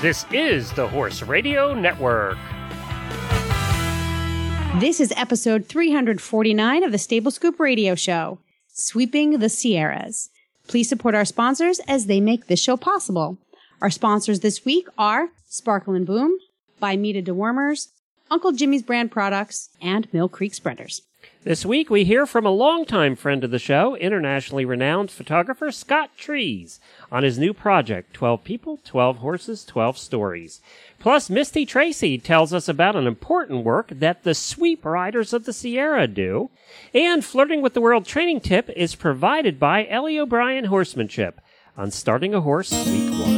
This is the Horse Radio Network. This is episode 349 of the Stable Scoop Radio Show, Sweeping the Sierras. Please support our sponsors as they make this show possible. Our sponsors this week are Sparkle and Boom, Bimeda DeWormers, Uncle Jimmy's Brand Products, and Mill Creek Spreaders. This week we hear from a longtime friend of the show, internationally renowned photographer Scott Trees, on his new project, 12 People, 12 Horses, 12 Stories. Plus, Misty Tracy tells us about an important work that the sweep riders of the Sierra do. And Flirting with the World training tip is provided by Ellie O'Brien Horsemanship on Starting a Horse Week 1.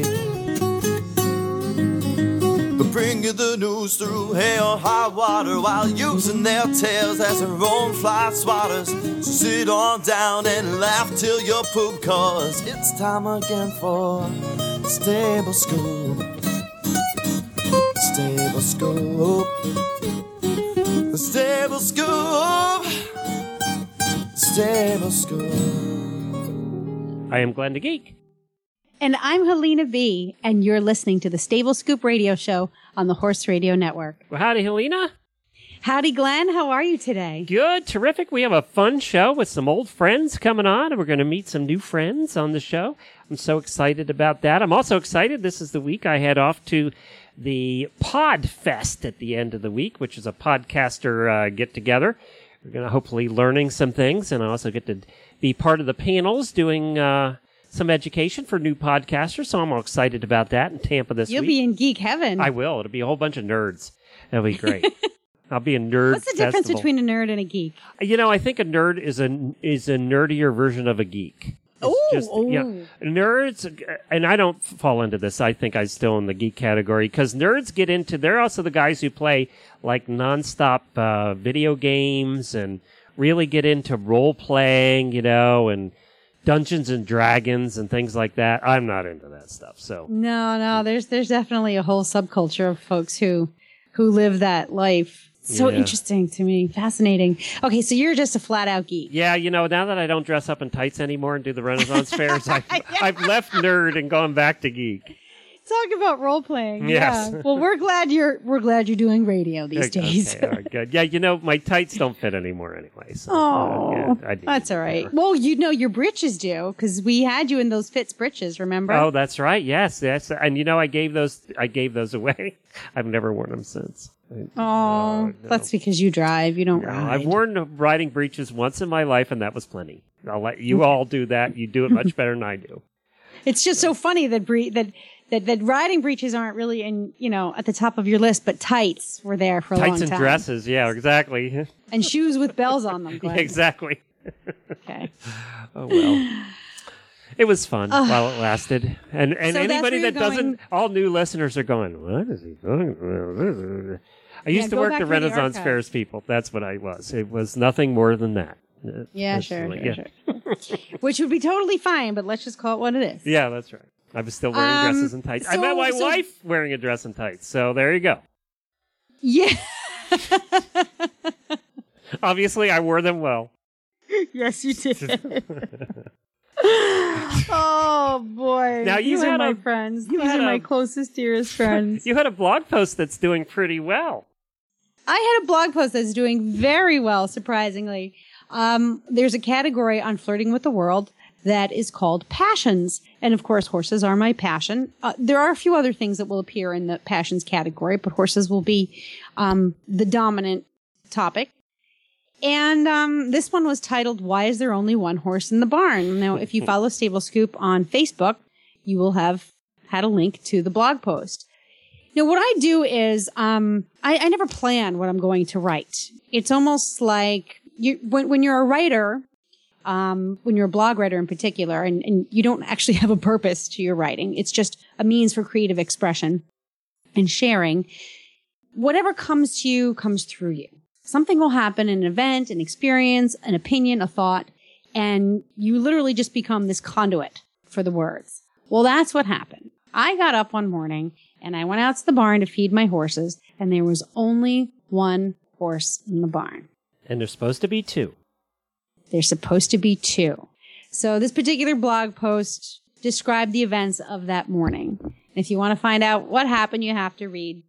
They'll bring you the news through hail or high water while using their tails as their own fly swatters. So sit on down and laugh till you poop, cause it's time again for Stable Scoop. Stable Scoop. Stable Scoop. Stable Scoop. I am Glenn the Geek. And I'm Helena V, and you're listening to the Stable Scoop Radio Show on the Horse Radio Network. Well, howdy, Helena. Howdy, Glenn. How are you today? Good, terrific. We have a fun show with some old friends coming on, and we're going to meet some new friends on the show. I'm so excited about that. I'm also excited. This is the week I head off to the Pod Fest at the end of the week, which is a podcaster uh, get together. We're going to hopefully learning some things, and I also get to be part of the panels doing uh, some education for new podcasters. So I'm all excited about that in Tampa this You'll week. be in geek heaven. I will. It'll be a whole bunch of nerds. That'll be great. I'll be a nerd. What's the difference between a nerd and a geek? You know, I think a nerd is a is a nerdier version of a geek. Ooh, yeah, ooh. nerds, and I don't fall into this. I think I'm still in the geek category because nerds get into. They're also the guys who play like nonstop uh, video games and really get into role playing. You know, and Dungeons and Dragons and things like that. I'm not into that stuff. So No, no, there's there's definitely a whole subculture of folks who who live that life. So Yeah. interesting to me, fascinating. Okay, so you're just a flat out geek. Yeah, you know, now that I don't dress up in tights anymore and do the Renaissance fairs, I've, I've left nerd and gone back to geek. Talk about role playing. Yes. Yeah. Well, we're glad you're we're glad you're doing radio these Okay, days. right, good. Yeah, you know, my tights don't fit anymore anyway. So, uh, Oh, yeah, I that's all right. Well, you know your britches do because we had you in those Fitz britches. Remember? Oh, that's right. Yes, yes. And you know, I gave those. I gave those away. I've never worn them since. Oh, no. that's because you drive. You don't No, ride. I've worn riding breeches once in my life, and that was plenty. I'll let you all do that. You do it much better than I do. It's just so funny that bre- that that that riding breeches aren't really in you know at the top of your list, but tights were there for a long time. Tights and dresses. Yeah, exactly. and shoes with bells on them. Exactly. Okay. Oh well. It was fun while it lasted, and and So anybody that doesn't, going- all new listeners are going, "What is he doing? I used Yeah, to work the the Renaissance archives. fairs people. That's what I was. It was nothing more than that. Uh, Yeah, that's sure, sure, yeah. sure. Which would be totally fine, but let's just call it what it is. Yeah, that's right. I was still wearing Um, dresses and tights. I met my so- wife wearing a dress and tights. So there you go. Yeah. Obviously, I wore them well. yes, you did. oh boy! Now, you these are my a- friends. you These are my closest, dearest friends. You had a blog post that's doing pretty well. I had a blog post that's doing very well, surprisingly. Um, there's a category on flirting with the world that is called passions. And of course, horses are my passion. Uh, there are a few other things that will appear in the passions category, but horses will be um, the dominant topic. And um, this one was titled, Why is there only one horse in the barn? Now, if you follow Stable Scoop on Facebook, you will have had a link to the blog post. Now, what I do is, um, I, I never plan what I'm going to write. It's almost like you, when, when you're a writer, um, when you're a blog writer in particular, and, and you don't actually have a purpose to your writing, it's just a means for creative expression and sharing. Whatever comes to you comes through you. something will happen, an event, an experience, an opinion, a thought, and you literally just become this conduit for the words. Well, that's what happened. I got up one morning and I went out to the barn to feed my horses, and there was only one horse in the barn. And there's supposed to be two. There's supposed to be two. So this particular blog post described the events of that morning. And if you want to find out what happened, you have to read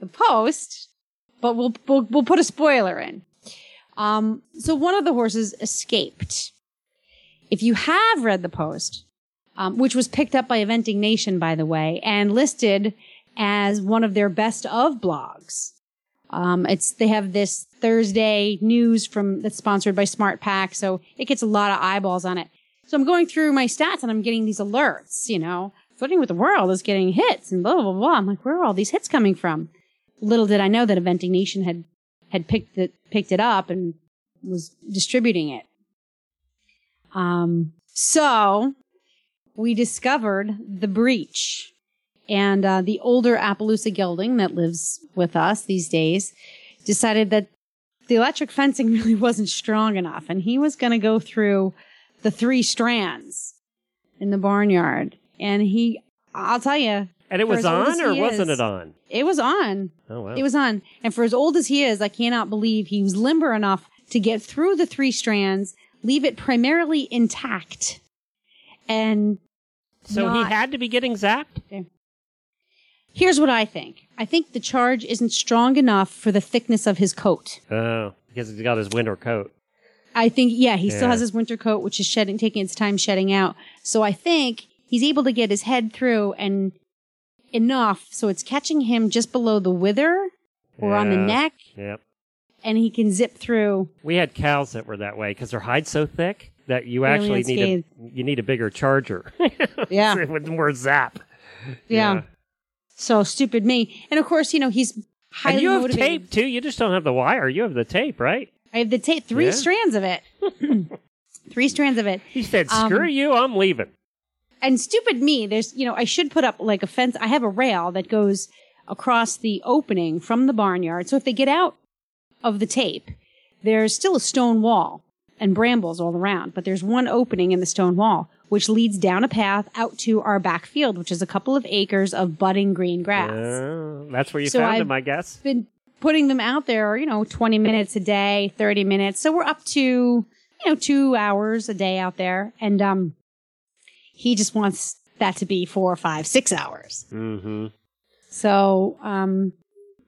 the post, but we'll, we'll, we'll put a spoiler in. Um, so one of the horses escaped. If you have read the post, um, which was picked up by Eventing Nation, by the way, and listed as one of their best of blogs. Um, it's they have this Thursday news from that's sponsored by SmartPak, so it gets a lot of eyeballs on it. So I'm going through my stats and I'm getting these alerts. You know, Flirting with the World is getting hits and blah blah blah. I'm like, where are all these hits coming from? Little did I know that Eventing Nation had had picked it picked it up and was distributing it. Um, so we discovered the breach. And uh, the older Appaloosa gelding that lives with us these days decided that the electric fencing really wasn't strong enough, and he was going to go through the three strands in the barnyard. And he, I'll tell you, And it was as old as on or wasn't is. it on? it was on. Oh wow. It was on. And for as old as he is, I cannot believe he was limber enough to get through the three strands, leave it primarily intact, and so he had to be getting zapped? Here's what I think. I think the charge isn't strong enough for the thickness of his coat. Oh, because he's got his winter coat. I think, yeah, he still Yeah. has his winter coat, which is shedding, taking its time shedding out. So I think he's able to get his head through and enough so it's catching him just below the wither or on the Yeah. neck, Yep. and he can zip through. We had cows that were that way because their hide's so thick that you actually need a unscathed. you need a bigger charger. Yeah. with more zap. Yeah. So stupid me. And of course, you know, he's highly And you have motivated. tape too. You just don't have the wire. You have the tape, right? I have the tape, three Yeah. strands of it. three strands of it. He said, Um, "Screw you, I'm leaving." and stupid me, there's, you know, I should put up like a fence. I have a rail that goes across the opening from the barnyard. So if they get out of the tape, there's still a stone wall and brambles all around, but there's one opening in the stone wall, which leads down a path out to our back field, which is a couple of acres of budding green grass. Oh, that's where you So found I've- him, I guess. been putting them out there, you know, 20 minutes a day, 30 minutes. So we're up to, you know, two hours a day out there. And, um, he just wants that to be four, five, six hours. Mm-hmm. So, um,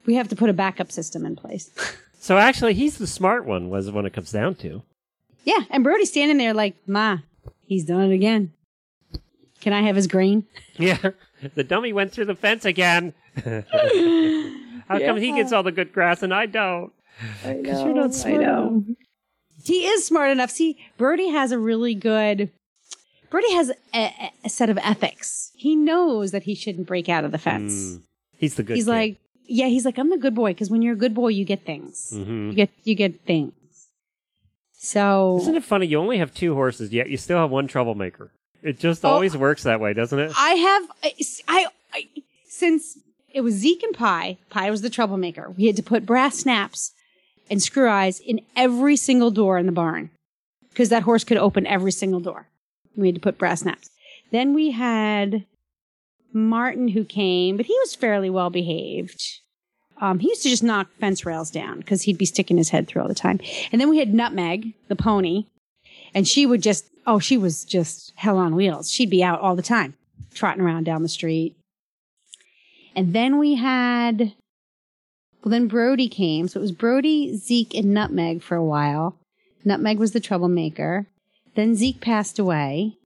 we have to put a backup system in place. So actually, he's the smart one. Was when it comes down to. Yeah. And Brody's standing there like, Ma, he's done it again. Can I have his grain? Yeah, the dummy went through the fence again. How come he gets all the good grass and I don't? Because you're not smart. enough. He is smart enough. See, Brody has a really good. Brody has a, a set of ethics. He knows that he shouldn't break out of the fence. Mm. He's the good. he's kid. like, yeah, he's like, I'm the good boy because when you're a good boy, you get things. Mhm. You get you get things. So Isn't it funny? You only have two horses, yet you still have one troublemaker. It just Oh. always works that way, doesn't it? I have I, I, I since it was Zeke and Pie. Pie was the troublemaker. We had to put brass snaps and screw eyes in every single door in the barn because that horse could open every single door. We had to put brass snaps. Then we had Martin who came, but he was fairly well behaved. Um, he used to just knock fence rails down because he'd be sticking his head through all the time. And then we had Nutmeg, the pony, and she would just, oh, she was just hell on wheels. She'd be out all the time, trotting around down the street. And then we had, well, then Brody came. So it was Brody, Zeke, and Nutmeg for a while. Nutmeg was the troublemaker. Then Zeke passed away,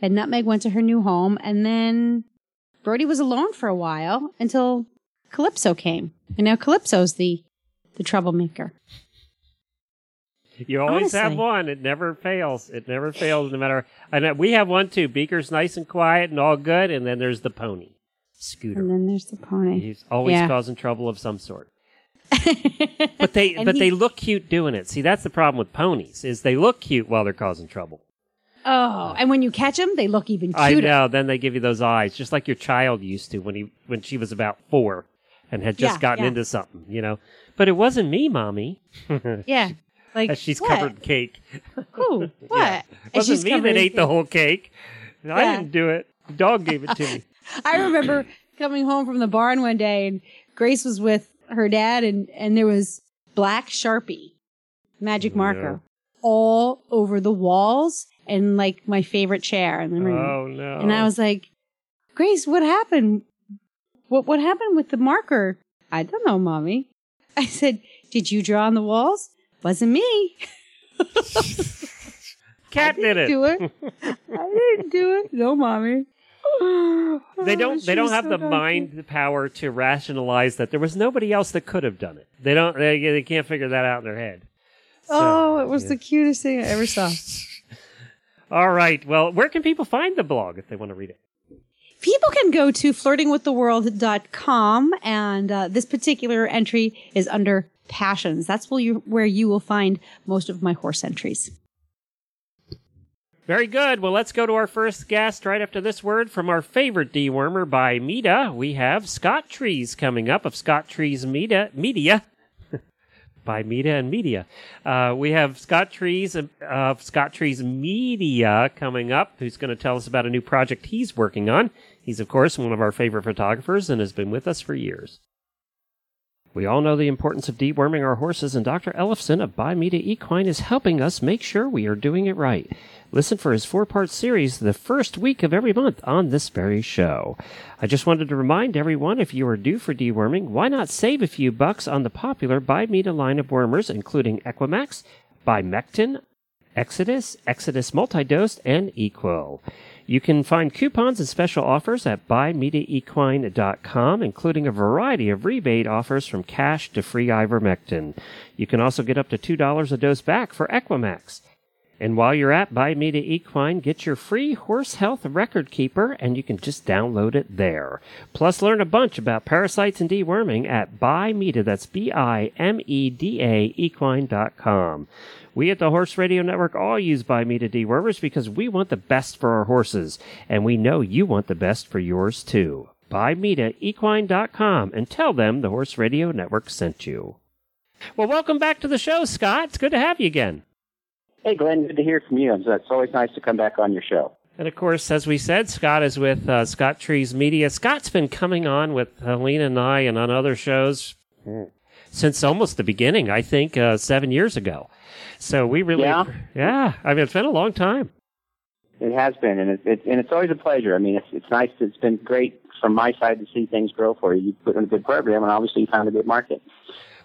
and Nutmeg went to her new home. And then Brody was alone for a while until Calypso came. And now Calypso's the, the troublemaker. You always have one. It never fails. It never fails, no matter. And uh, we have one too. Beaker's nice and quiet and all good, and then there's the pony, Scooter. And then there's the pony. He's always Yeah. causing trouble of some sort. But they, but he- they look cute doing it. See, that's the problem with ponies is they look cute while they're causing trouble. Oh, and when you catch them, they look even cuter. I know. Then they give you those eyes, just like your child used to when he when she was about four, and had just Yeah, gotten yeah. into something, you know. But it wasn't me, mommy. Yeah. Like As she's what? covered in cake. Who? What? Yeah. It wasn't she's me that ate the whole cake. I didn't do it. The dog gave it to me. I remember coming home from the barn one day and Grace was with her dad and, and there was black Sharpie magic marker no. all over the walls and like my favorite chair in the room. Oh no! And I was like, Grace, what happened? What what happened with the marker? I don't know, mommy. I said, Did you draw on the walls? Wasn't me. cat did it. Do it. I didn't do it. No, mommy. They don't. They don't have so the mind power to rationalize that there was nobody else that could have done it. They don't. They, they can't figure that out in their head. So, Oh, it was yeah. the cutest thing I ever saw. All right. Well, where can people find the blog if they want to read it? People can go to flirtingwiththeworld.com and uh, this particular entry is under passions. That's where you, where you will find most of my horse entries. Very good. Well, let's go to our first guest right after this word from our favorite dewormer Bimeda. We have Scott Trees coming up of Scott Trees Media. Media. Bimeda and Media. Uh, we have Scott Trees of uh, Scott Trees Media coming up, who's going to tell us about a new project he's working on. He's, of course, one of our favorite photographers and has been with us for years. We all know the importance of deworming our horses, and Dr. Ellefson of Bimeda Equine is helping us make sure we are doing it right. Listen for his four part series the first week of every month on this very show. I just wanted to remind everyone if you are due for deworming, why not save a few bucks on the popular Bimeda line of wormers, including Equimax, Bimectin, Exodus, Exodus Multidose, and Equell. You can find coupons and special offers at bimedaequine.com, including a variety of rebate offers from cash to free ivermectin. You can also get up to $2 a dose back for Equimax. And while you're at Bimeda Equine, get your free horse health record keeper, and you can just download it there. Plus, learn a bunch about parasites and deworming at Bimeda. That's B-I-M-E-D-A equine.com. We at the Horse Radio Network all use Bimeda dewormers because we want the best for our horses, and we know you want the best for yours too. Bimeda Equine.com and tell them the Horse Radio Network sent you. Well, welcome back to the show, Scott. It's good to have you again. Hey, Glenn, good to hear from you. It's, it's always nice to come back on your show. And of course, as we said, Scott is with uh, Scott Trees Media. Scott's been coming on with Helena and I and on other shows since almost the beginning, I think, uh, seven years ago. So we really, Yeah? yeah, I mean, it's been a long time. It has been, and it's it, and it's always a pleasure. I mean, it's it's nice. It's been great from my side to see things grow for you. You put in a good program, and obviously you found a good market.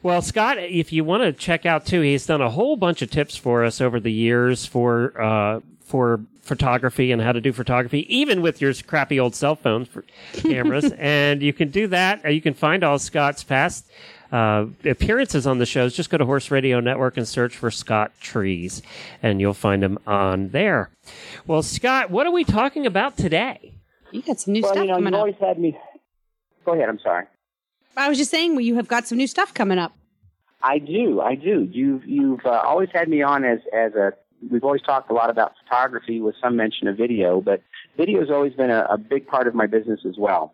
Well, Scott, if you want to check out too, he's done a whole bunch of tips for us over the years for uh, for photography and how to do photography, even with your crappy old cell phone for cameras. and you can do that. You can find all Scott's past uh, appearances on the shows. Just go to Horse Radio Network and search for Scott Trees, and you'll find him on there. Well, Scott, what are we talking about today? You got some new well, stuff you know, coming you've up. always had me. Go ahead. I'm sorry. I was just saying, well, you have got some new stuff coming up. I do. I do. You've you've uh, always had me on as as a. We've always talked a lot about photography with some mention of video, but video has always been a, a big part of my business as well.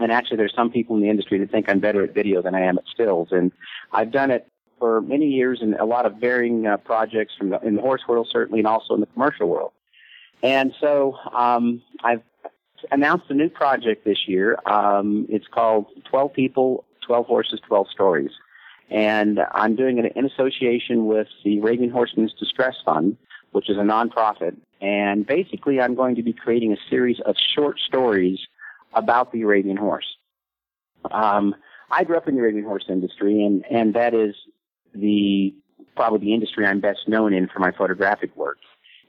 And actually, there's some people in the industry that think I'm better at video than I am at stills, and I've done it for many years in a lot of varying uh, projects from the, in the horse world, certainly, and also in the commercial world. And so um, I've announced a new project this year. Um, it's called 12 People, 12 Horses, 12 Stories and I'm doing it in association with the Arabian Horsemen's Distress Fund, which is a nonprofit. And basically, I'm going to be creating a series of short stories about the Arabian horse. Um, I grew up in the Arabian horse industry, and and that is the probably the industry I'm best known in for my photographic work.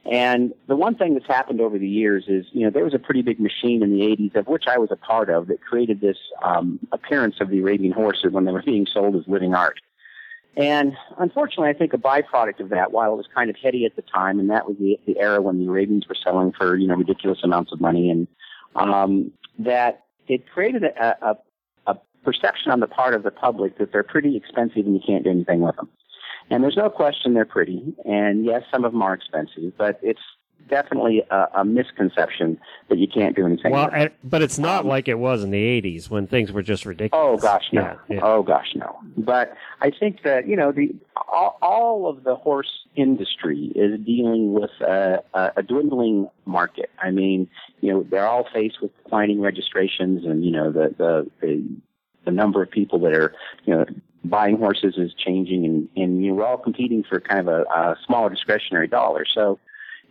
And the one thing that's happened over the years is, you know, there was a pretty big machine in the 80s, of which I was a part of, that created this um, appearance of the Arabian horses when they were being sold as living art. And unfortunately, I think a byproduct of that, while it was kind of heady at the time, and that was the, the era when the Arabians were selling for, you know, ridiculous amounts of money, and um, that it created a, a, a perception on the part of the public that they're pretty expensive and you can't do anything with them. And there's no question they're pretty. And yes, some of them are expensive, but it's definitely a, a misconception that you can't do anything. Well. I- but it's not Um, like it was in the '80s when things were just ridiculous. Oh gosh, no. Yeah, yeah. Oh gosh, no. But I think that you know the all, all of the horse industry is dealing with a, a, dwindling market. I mean, you know, they're all faced with declining registrations, and you know the the the, the number of people that are you know buying horses is changing, and and you know, we're all competing for kind of a, a smaller discretionary dollar. So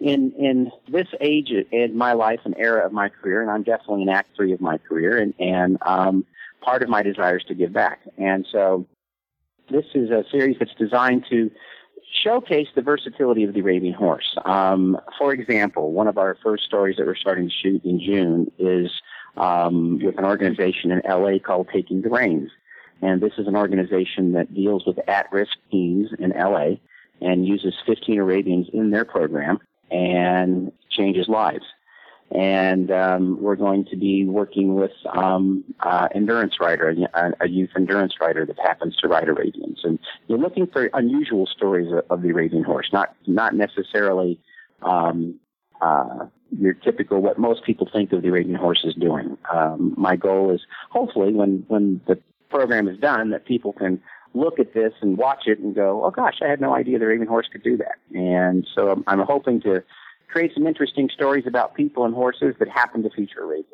in in this age in my life and era of my career, and I'm definitely in Act Three of my career, and and um, part of my desire is to give back. And so, this is a series that's designed to showcase the versatility of the Arabian horse. Um, for example, one of our first stories that we're starting to shoot in June is um, with an organization in LA called Taking the Reins. And this is an organization that deals with at-risk teens in LA and uses 15 Arabians in their program and changes lives. And um, we're going to be working with um, uh, endurance rider, a, a youth endurance rider that happens to ride Arabians. And you're looking for unusual stories of, of the Arabian horse, not not necessarily um, uh, your typical what most people think of the Arabian horse is doing. Um, my goal is hopefully when when the program is done that people can look at this and watch it and go, oh gosh, I had no idea the Arabian horse could do that. And so I'm, I'm hoping to create some interesting stories about people and horses that happen to feature Arabians.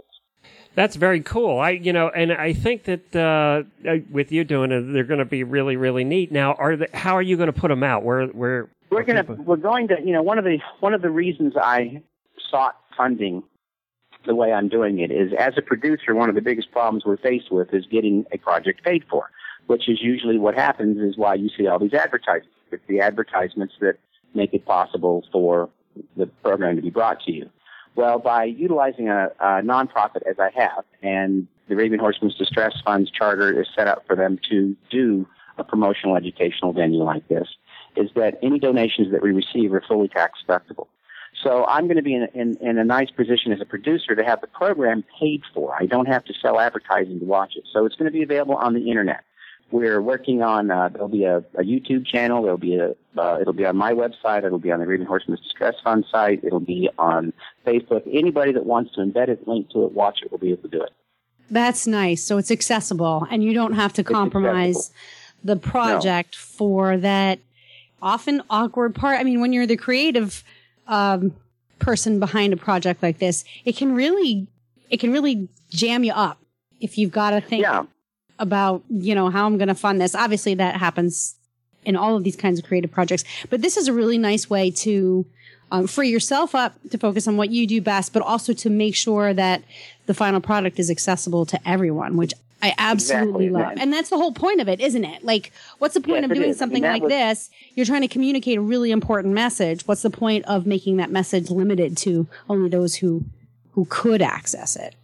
That's very cool. I, you know, and I think that uh, with you doing it, they're going to be really, really neat. Now, are the, how are you going to put them out? Where, where? We're gonna we're going to you know one of the one of the reasons I sought funding the way I'm doing it is as a producer one of the biggest problems we're faced with is getting a project paid for, which is usually what happens is why you see all these advertisements. It's the advertisements that make it possible for the program to be brought to you. Well, by utilizing a, a nonprofit as I have, and the Arabian Horsemen's Distress Funds charter is set up for them to do a promotional educational venue like this, is that any donations that we receive are fully tax deductible. So I'm going to be in, in, in a nice position as a producer to have the program paid for. I don't have to sell advertising to watch it. So it's going to be available on the internet. We're working on, uh, there'll be a, a YouTube channel, there'll be a, uh, it'll be on my website, it'll be on the Arabian Horsemen's Distress Fund site, it'll be on Facebook. Anybody that wants to embed it, link to it, watch it, will be able to do it. That's nice. So it's accessible and you don't have to compromise the project for that often awkward part. I mean, when you're the creative um, person behind a project like this, it can really, it can really jam you up if you've got to think Yeah. About, you know, how I'm going to fund this. Obviously that happens in all of these kinds of creative projects, but this is a really nice way to um, free yourself up to focus on what you do best, but also to make sure that the final product is accessible to everyone, which I absolutely Exactly. love. And that's the whole point of it, isn't it? Like, what's the point Yes, of doing is. Something like was- this? You're trying to communicate a really important message. What's the point of making that message limited to only those who who could access it?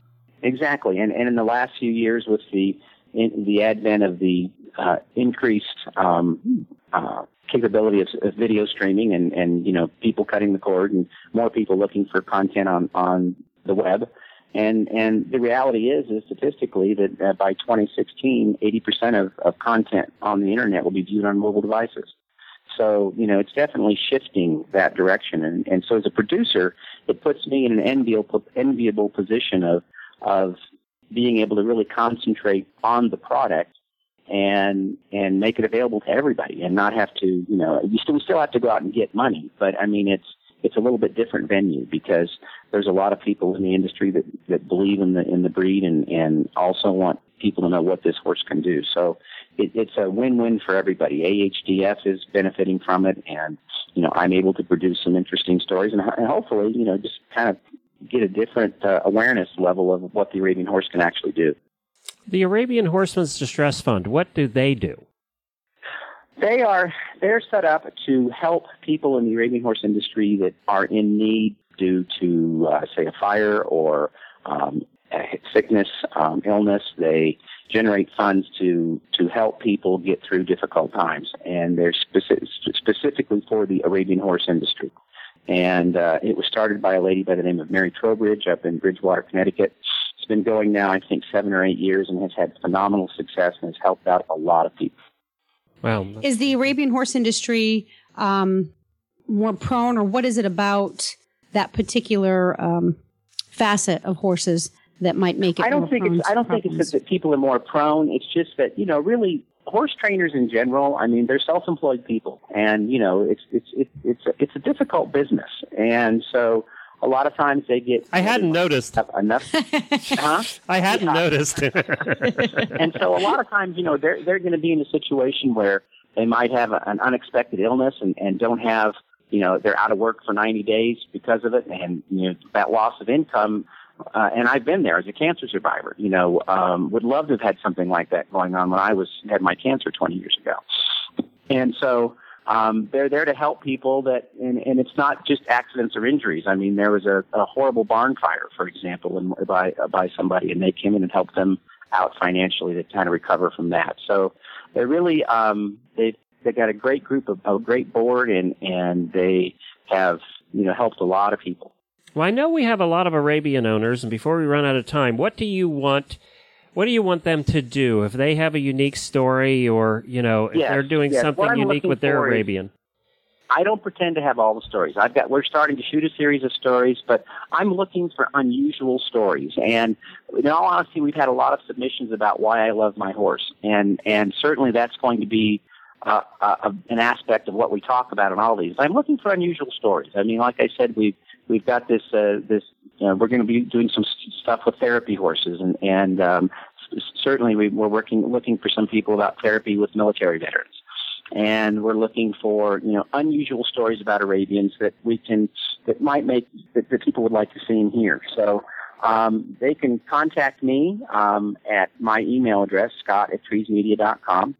Exactly, and and in the last few years, with the in, the advent of the uh, increased um, uh, capability of, of video streaming, and and you know people cutting the cord, and more people looking for content on on the web, and and the reality is is statistically that uh, by 2016, 80 percent of of content on the internet will be viewed on mobile devices. So, you know, it's definitely shifting that direction. And, and so as a producer, it puts me in an enviable, enviable position of, of being able to really concentrate on the product and, and make it available to everybody and not have to, you know, you still, we still have to go out and get money, but I mean, it's, it's a little bit different venue because there's a lot of people in the industry that, that believe in the, in the breed and, and also want people to know what this horse can do. So, it, it's a win-win for everybody. AHDF is benefiting from it, and you know I'm able to produce some interesting stories, and, and hopefully, you know, just kind of get a different uh, awareness level of what the Arabian horse can actually do. The Arabian Horsemen's Distress Fund. What do they do? They are they're set up to help people in the Arabian horse industry that are in need due to, uh, say, a fire or um, a sickness, um, illness. They generate funds to to help people get through difficult times, and they're speci- specifically for the Arabian horse industry. And uh, it was started by a lady by the name of Mary Trowbridge up in Bridgewater, Connecticut. It's been going now, I think, seven or eight years, and has had phenomenal success and has helped out a lot of people. Well, Is the Arabian horse industry um, more prone, or what is it about that particular um, facet of horses that might make it. I don't more think prone it's. I don't think it's that people are more prone. It's just that you know, really, horse trainers in general. I mean, they're self-employed people, and you know, it's it's it's it's a, it's a difficult business, and so a lot of times they get. I hadn't noticed. enough. enough huh? I hadn't Yeah. noticed. and so a lot of times, you know, they're they're going to be in a situation where they might have a, an unexpected illness and, and don't have, you know, they're out of work for 90 days because of it, and you know that loss of income. Uh, and I've been there as a cancer survivor. You know, um, would love to have had something like that going on when I was had my cancer 20 years ago. And so um, they're there to help people that, and, and it's not just accidents or injuries. I mean, there was a, a horrible barn fire, for example, in, by by somebody, and they came in and helped them out financially to kind of recover from that. So they're really um, they they got a great group of a great board, and and they have you know helped a lot of people. Well, I know we have a lot of Arabian owners, and before we run out of time, what do you want? What do you want them to do if they have a unique story, or you know, if Yes, they're doing yes. Something unique with their for is- Arabian? I don't pretend to have all the stories. I've got we're starting to shoot a series of stories, but I'm looking for unusual stories. And in all honesty, we've had a lot of submissions about why I love my horse, and and certainly that's going to be uh, uh, an aspect of what we talk about in all these. I'm looking for unusual stories. I mean, like I said, we've we've got this uh, this uh, we're going to be doing some stuff with therapy horses, and and um, certainly we, we're working looking for some people about therapy with military veterans and we're looking for you know unusual stories about Arabians that we can that might make that, that people would like to see and hear. So um, they can contact me um, at my email address scott at treesmedia.com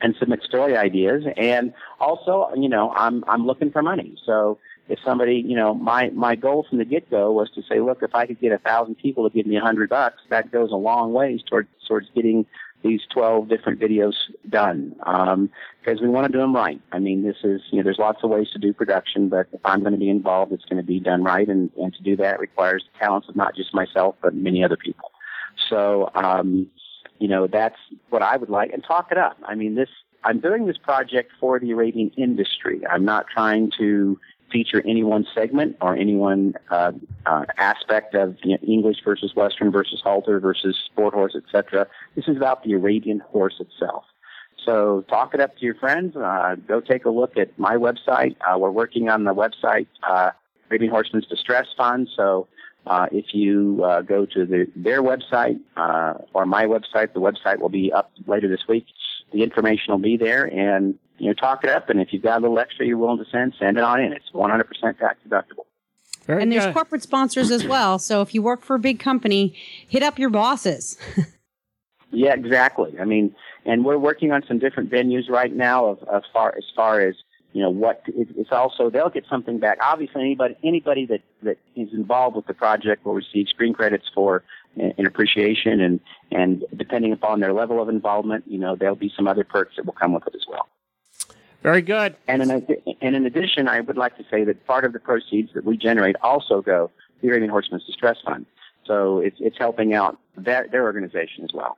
and submit story ideas. And also, you know, I'm I'm looking for money. So if somebody, you know, my my goal from the get go was to say, look, if I could get a thousand people to give me a hundred bucks, that goes a long ways towards towards getting these 12 different videos done um, because we want to do them right. I mean, this is, you know, there's lots of ways to do production, but if I'm going to be involved, it's going to be done right. And, and to do that requires the talents of not just myself, but many other people. So, um, you know, that's what I would like and talk it up. I mean, this, I'm doing this project for the Arabian industry. I'm not trying to feature any one segment or any one uh, uh, aspect of you know, English versus Western versus halter versus sport horse, etc. This is about the Arabian horse itself. So talk it up to your friends. Uh, go take a look at my website. Uh, we're working on the website uh, Arabian Horsemen's Distress Fund. So uh, if you uh, go to the, their website uh, or my website, the website will be up later this week. The information will be there, and you know, talk it up. And if you've got a little extra you're willing to send, send it on in. It's 100% tax deductible. Very And there's good. corporate sponsors as well. So if you work for a big company, hit up your bosses. Yeah, exactly. I mean, and we're working on some different venues right now of, of far as far as you know what it, it's also they'll get something back. Obviously, anybody anybody that that is involved with the project will receive screen credits for in appreciation and and depending upon their level of involvement, you know, there'll be some other perks that will come with it as well. Very good. And in, and in addition, I would like to say that part of the proceeds that we generate also go to the Arabian Horsemen's Distress Fund. So it's it's helping out their their organization as well.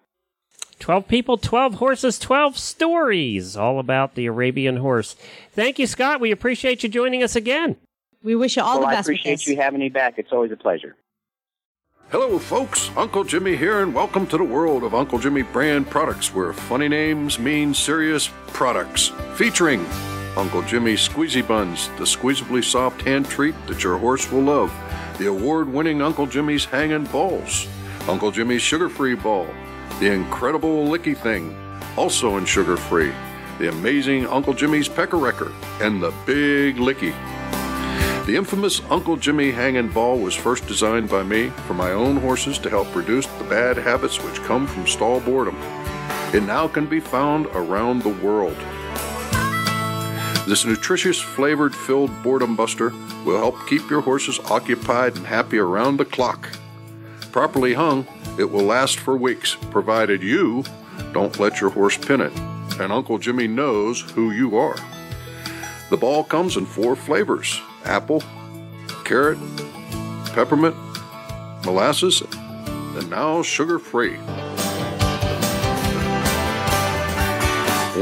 12 people, 12 horses, 12 stories, all about the Arabian horse. Thank you, Scott. We appreciate you joining us again. We wish you all well, the I best with appreciate you having me back. It's always a pleasure. Hello, folks. Uncle Jimmy here, and welcome to the world of Uncle Jimmy brand products, where funny names mean serious products. Featuring Uncle Jimmy Squeezy Buns, the squeezably soft hand treat that your horse will love. The award winning Uncle Jimmy's Hangin' Balls. Uncle Jimmy's Sugar Free Ball. The incredible Licky Thing, also in sugar free. The amazing Uncle Jimmy's Pecker Wrecker. And the Big Licky. The infamous Uncle Jimmy Hangin' Ball was first designed by me for my own horses to help reduce the bad habits which come from stall boredom. It now can be found around the world. This nutritious, flavored filled boredom buster will help keep your horses occupied and happy around the clock. Properly hung, it will last for weeks, provided you don't let your horse pin it, and Uncle Jimmy knows who you are. The ball comes in four flavors apple, carrot, peppermint, molasses, and now sugar free.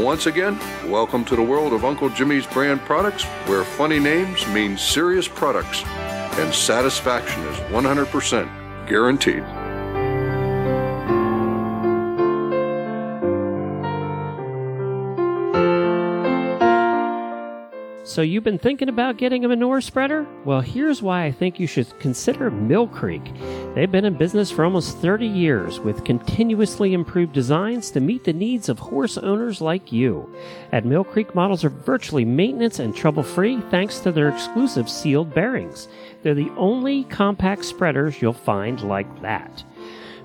Once again, welcome to the world of Uncle Jimmy's brand products, where funny names mean serious products. and satisfaction is 100% guaranteed. So you've been thinking about getting a manure spreader? Well, here's why I think you should consider Mill Creek. They've been in business for almost 30 years with continuously improved designs to meet the needs of horse owners like you. At Mill Creek, models are virtually maintenance and trouble-free thanks to their exclusive sealed bearings. They're the only compact spreaders you'll find like that.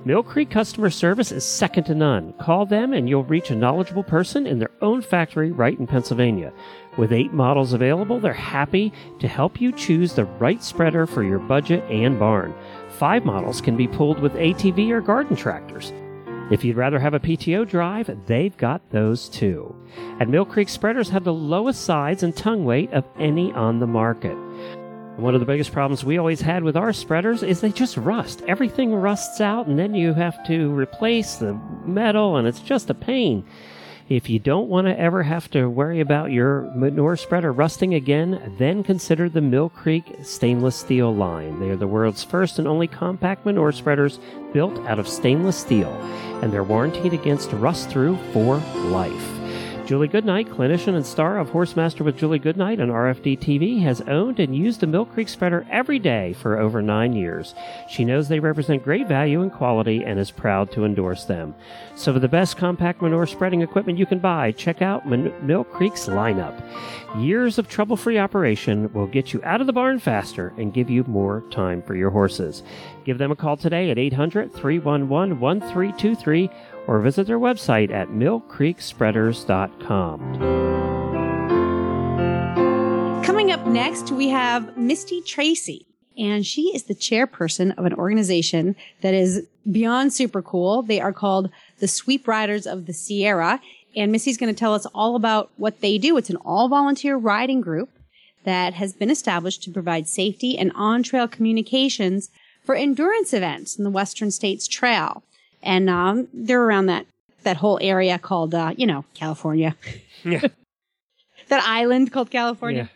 Mill Creek customer service is second to none. Call them and you'll reach a knowledgeable person in their own factory right in Pennsylvania. With eight models available, they're happy to help you choose the right spreader for your budget and barn. Five models can be pulled with ATV or garden tractors. If you'd rather have a PTO drive, they've got those too. At Mill Creek, spreaders have the lowest sides and tongue weight of any on the market. One of the biggest problems we always had with our spreaders is they just rust. Everything rusts out, and then you have to replace the metal, and it's just a pain. If you don't want to ever have to worry about your manure spreader rusting again, then consider the Mill Creek stainless steel line. They are the world's first and only compact manure spreaders built out of stainless steel, and they're warranted against rust through for life. Julie Goodnight, clinician and star of Horsemaster with Julie Goodnight on RFD TV, has owned and used the Mill Creek spreader every day for over nine years. She knows they represent great value and quality and is proud to endorse them. So, for the best compact manure spreading equipment you can buy, check out Man- Mill Creek's lineup. Years of trouble free operation will get you out of the barn faster and give you more time for your horses. Give them a call today at 800 311 1323 or visit their website at millcreekspreaders.com. Coming up next, we have Misty Tracy. And she is the chairperson of an organization that is beyond super cool. They are called the Sweep Riders of the Sierra. And Misty's going to tell us all about what they do. It's an all volunteer riding group that has been established to provide safety and on trail communications for endurance events in the Western States Trail. And um, they're around that, that whole area called, uh, you know, California. Yeah. that island called California.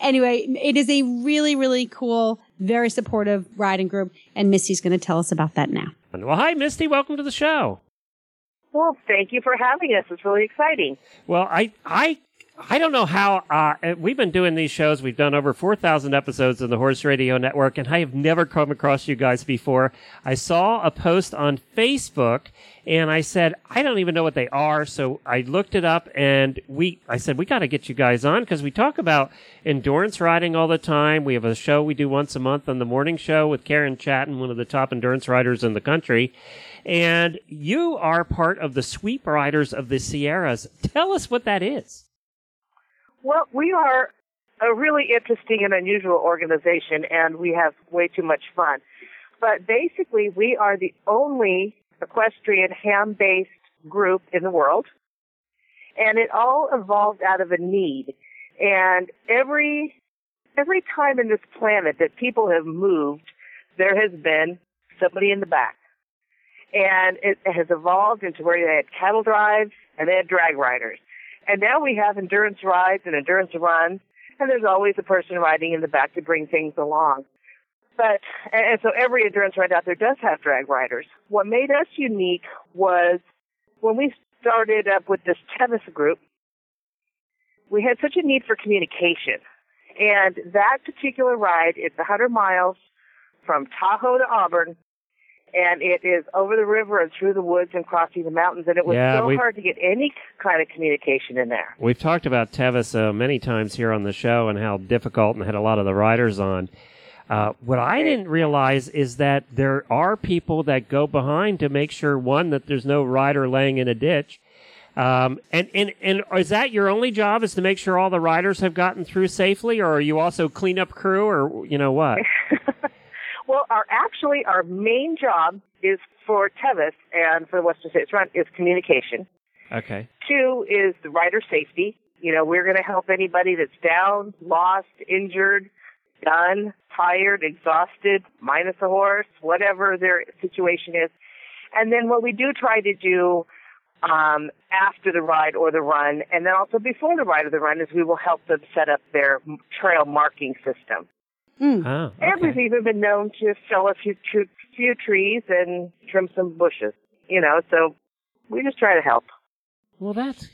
Anyway, it is a really, really cool, very supportive riding group. And Misty's going to tell us about that now. Well, hi, Misty. Welcome to the show. Well, thank you for having us. It's really exciting. Well, I, I, I don't know how. Uh, we've been doing these shows. We've done over four thousand episodes of the Horse Radio Network, and I have never come across you guys before. I saw a post on Facebook, and I said, I don't even know what they are. So I looked it up, and we, I said, we got to get you guys on because we talk about endurance riding all the time. We have a show we do once a month on the morning show with Karen Chaton, one of the top endurance riders in the country. And you are part of the Sweep Riders of the Sierras. Tell us what that is. Well, we are a really interesting and unusual organization, and we have way too much fun. But basically, we are the only equestrian ham-based group in the world, and it all evolved out of a need. And every every time in this planet that people have moved, there has been somebody in the back. And it has evolved into where they had cattle drives and they had drag riders. And now we have endurance rides and endurance runs, and there's always a person riding in the back to bring things along. But, and so every endurance ride out there does have drag riders. What made us unique was when we started up with this Tevis group, we had such a need for communication. And that particular ride, it's 100 miles from Tahoe to Auburn, and it is over the river and through the woods and crossing the mountains, and it was Yeah, so we- hard to get any kind of communication in there. We've talked about Tevis uh, many times here on the show and how difficult and had a lot of the riders on. Uh, what I didn't realize is that there are people that go behind to make sure one that there's no rider laying in a ditch, um, and and and is that your only job is to make sure all the riders have gotten through safely, or are you also cleanup crew, or you know what? Well, our actually our main job is for Tevis and for the Western States Run is communication. Okay. Two is the rider safety. You know, we're going to help anybody that's down, lost, injured, done, tired, exhausted, minus a horse, whatever their situation is. And then what we do try to do um, after the ride or the run, and then also before the ride or the run, is we will help them set up their trail marking system. Mm. Oh, okay. And we've even been known to fell a few, few, few trees and trim some bushes. You know, so we just try to help. Well, that's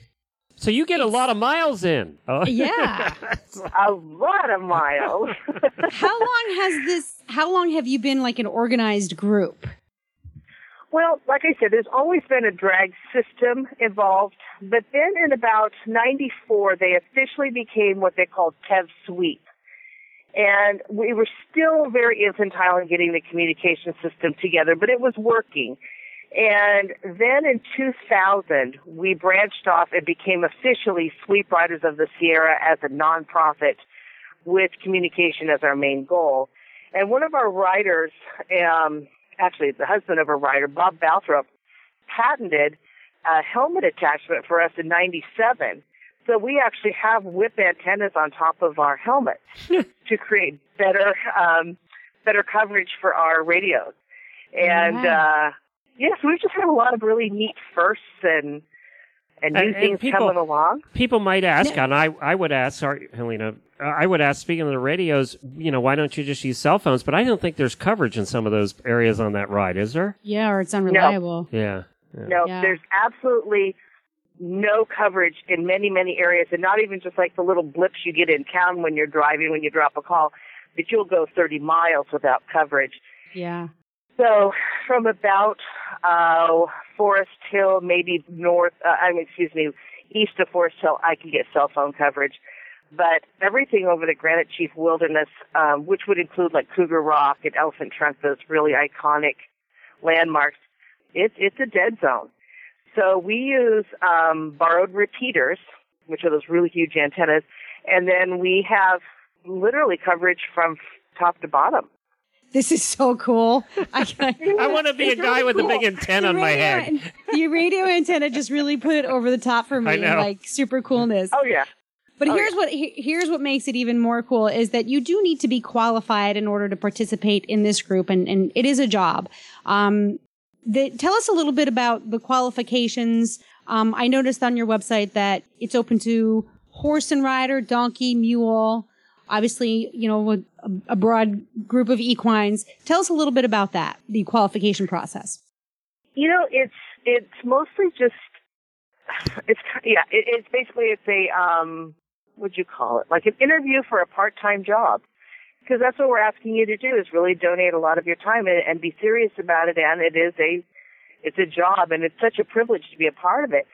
so you get a lot of miles in. Oh. Yeah. A lot of miles. how long has this? How long have you been like an organized group? Well, like I said, there's always been a drag system involved, but then in about 94, they officially became what they called TEV Sweep. And we were still very infantile in getting the communication system together, but it was working. And then in 2000, we branched off and became officially Sweep Riders of the Sierra as a nonprofit with communication as our main goal. And one of our riders, um, actually the husband of a rider, Bob Balthrop, patented a helmet attachment for us in 97. So we actually have whip antennas on top of our helmets to create better, um, better coverage for our radios. And, Wow. uh, yes, we've just had a lot of really neat firsts and, and new And- and things people- coming along. People might ask, and I, I would ask, sorry, Helena, uh, I would ask, speaking of the radios, you know, why don't you just use cell phones? But I don't think there's coverage in some of those areas on that ride, is there? Yeah, or it's unreliable. Yeah. yeah. No, Yeah. there's absolutely no coverage in many, many areas, and not even just like the little blips you get in town when you're driving, when you drop a call, that you'll go 30 miles without coverage. Yeah. So from about uh, Forest Hill, maybe north, uh, I mean, excuse me, east of Forest Hill, I can get cell phone coverage. But everything over the Granite Chief Wilderness, um, which would include like Cougar Rock and Elephant Trunk, those really iconic landmarks, it's it's a dead zone. So we use um, borrowed repeaters, which are those really huge antennas, and then we have literally coverage from top to bottom. This is so cool. I, I want to be a guy really with a big antenna on my head. The radio antenna just really put it over the top for I me, know. like super coolness. Oh yeah. But Oh, here's what here's what makes it even more cool is that you do need to be qualified in order to participate in this group, and, and it is a job. Um, the, tell us a little bit about the qualifications. Um, I noticed on your website that it's open to horse and rider, donkey, mule. Obviously, you know, a, a broad group of equines. Tell us a little bit about that, the qualification process. You know, it's it's mostly just it's yeah. It, it's basically it's a um, what'd you call it? Like an interview for a part-time job, because that's what we're asking you to do is really donate a lot of your time and, and be serious about it. And it is a it's a job, and it's such a privilege to be a part of it.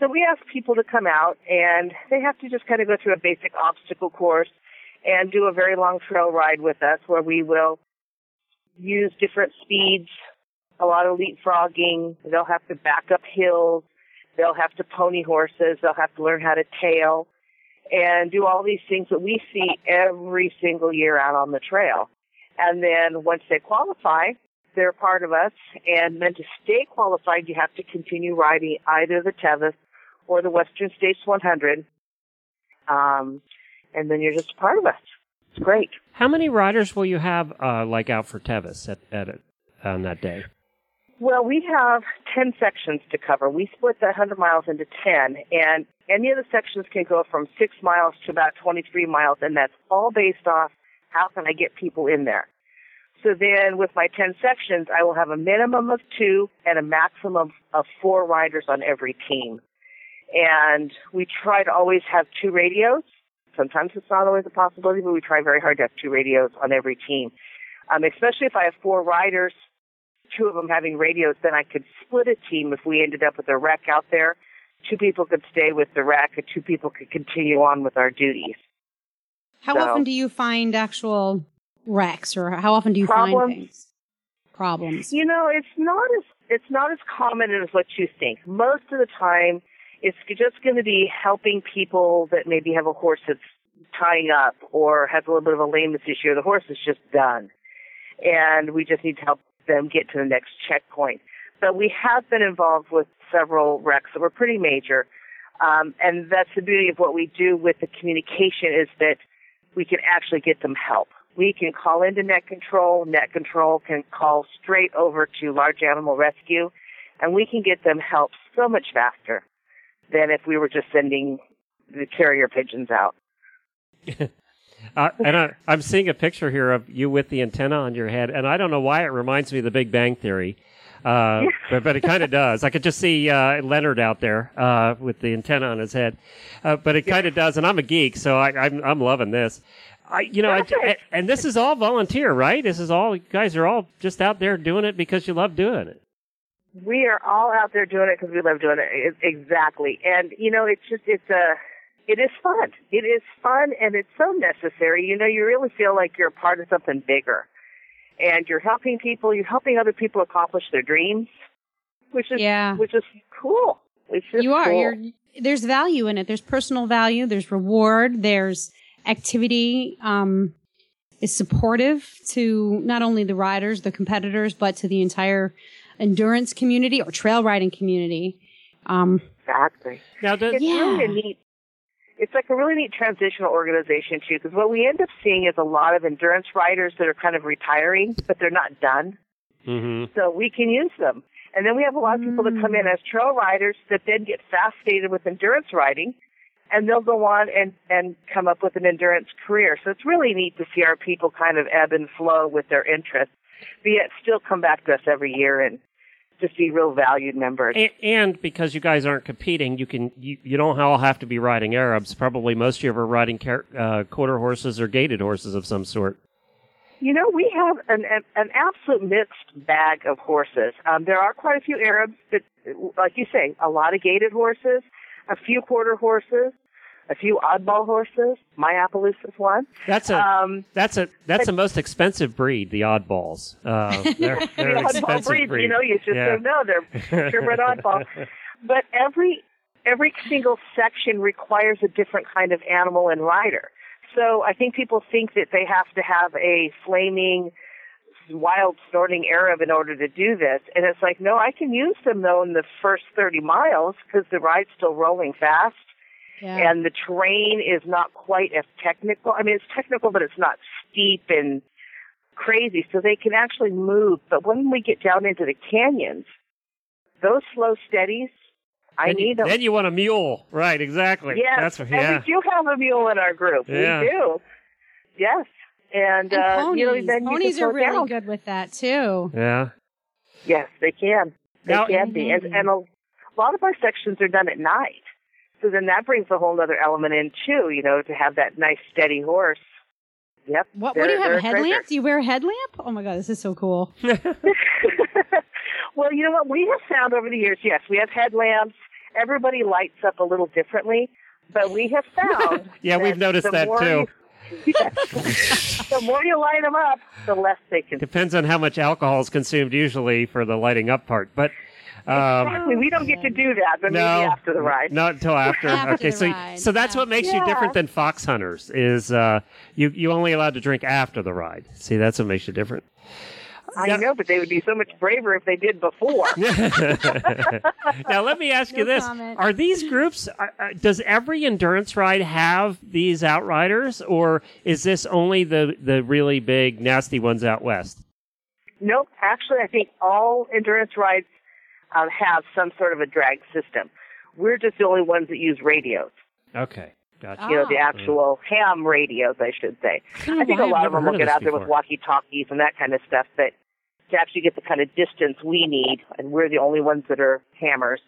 So we ask people to come out, and they have to just kind of go through a basic obstacle course and do a very long trail ride with us, where we will use different speeds a lot of leapfrogging. They'll have to back up hills. They'll have to pony horses. They'll have to learn how to tail and do all these things that we see every single year out on the trail. And then once they qualify, they're part of us. And then to stay qualified, you have to continue riding either the Tevis or the Western States 100. Um, and then you're just a part of us. It's great. How many riders will you have, uh, like out for Tevis at, at it on that day? Well, we have 10 sections to cover. We split the 100 miles into 10, and any of the sections can go from 6 miles to about 23 miles, and that's all based off how can I get people in there. So then with my 10 sections, I will have a minimum of two and a maximum of four riders on every team. And we try to always have two radios. Sometimes it's not always a possibility, but we try very hard to have two radios on every team. Um, especially if I have four riders, two of them having radios, then I could split a team if we ended up with a wreck out there. Two people could stay with the wreck, and two people could continue on with our duties. How So- often do you find actual wrecks, or how often do you find Problems? things? Problems. You know, it's not as it's not as common as what you think. Most of the time, it's just going to be helping people that maybe have a horse that's tying up or has a little bit of a lameness issue, or the horse is just done, and we just need to help them get to the next checkpoint. But we have been involved with several wrecks that were pretty major, um, and that's the beauty of what we do with the communication is that we can actually get them help. We can call into net control. Net control can call straight over to large animal rescue, and we can get them help so much faster than if we were just sending the carrier pigeons out. Uh, and I, I'm seeing a picture here of you with the antenna on your head, and I don't know why it reminds me of the Big Bang Theory. Uh, but, but it kind of does. I could just see uh, Leonard out there uh, with the antenna on his head. Uh, but it kind of does, and I'm a geek, so I, I'm I'm loving this. I, you know, I, and this is all volunteer, right? This is all you guys are all just out there doing it because you love doing it. We are all out there doing it because we love doing it. E- Exactly. And, you know, it's just, it's a, it is fun. It is fun and it's so necessary. You know, you really feel like you're a part of something bigger. And you're helping people, you're helping other people accomplish their dreams, which is, Yeah. which is cool. It's just you are. cool. You're, there's value in it. There's personal value. There's reward. There's activity. Um, is supportive to not only the riders, the competitors, but to the entire endurance community or trail riding community. Um, Exactly. Now, does, It's Yeah. really a neat. It's like a really neat transitional organization too, because what we end up seeing is a lot of endurance riders that are kind of retiring, but they're not done. hmm So we can use them. And then we have a lot of people that come in as trail riders that then get fascinated with endurance riding, and they'll go on and and come up with an endurance career. So it's really neat to see our people kind of ebb and flow with their interests, but yet still come back to us every year and just be real valued members. And, and because you guys aren't competing, you can you, you don't all have to be riding Arabs. Probably most of you are riding car, uh, quarter horses or gaited horses of some sort. You know, we have an an, an absolute mixed bag of horses. Um, there are quite a few Arabs, but like you say, a lot of gaited horses, a few quarter horses, a few oddball horses. Minneapolis is one. That's a Um, that's a that's the most expensive breed, the oddballs. Uh, they're they're the oddball expensive breed, breed. you know, you just Yeah. don't know they're purebred oddball. But every every single section requires a different kind of animal and rider. So I think people think that they have to have a flaming, wild snorting Arab in order to do this, and it's like, no, I can use them though in the first 30 miles because the ride's still rolling fast yeah. and the terrain is not quite as technical. I mean, it's technical, but it's not steep and crazy, so they can actually move. But when we get down into the canyons, those slow steadies, I then, you, need them. then you want a mule, right? Exactly. yes, That's what, and yeah. we do have a mule in our group. Yeah. We do. Yes, and, And uh, ponies. you know, then ponies can are really down. good with that too. Yeah. Yes, they can. They Now- can be, and, and a lot of our sections are done at night. So then that brings a whole other element in too. You know, to have that nice steady horse. Yep. What, what do you have? A a treasure. headlamp? Do you wear a headlamp? Oh my god, this is so cool. well, you know what we have found over the years. Yes, we have headlamps. Everybody lights up a little differently, but we have found. Yeah, we've noticed that too. You, Yes. the more you light them up, the less they can. Depends on how much alcohol is consumed usually for the lighting up part, but. Um, Exactly. We don't get to do that, but no, maybe after the ride. Not until after. After okay, the so ride, so that's yeah. what makes you different than fox hunters. Is uh, you you only allowed to drink after the ride. See, that's what makes you different. I Yeah. know, but they would be so much braver if they did before. now let me ask you this: comment. Are these groups? Uh, uh, does every endurance ride have these outriders, or is this only the the really big nasty ones out west? Nope. Actually, I think all endurance rides um, have some sort of a drag system. We're just the only ones that use radios. Okay, gotcha. You know, the Ah. actual ham radios, I should say. don't I think a lot of them will get this out there with walkie-talkies and that kind of stuff, but to actually get the kind of distance we need, and we're the only ones that are hammers.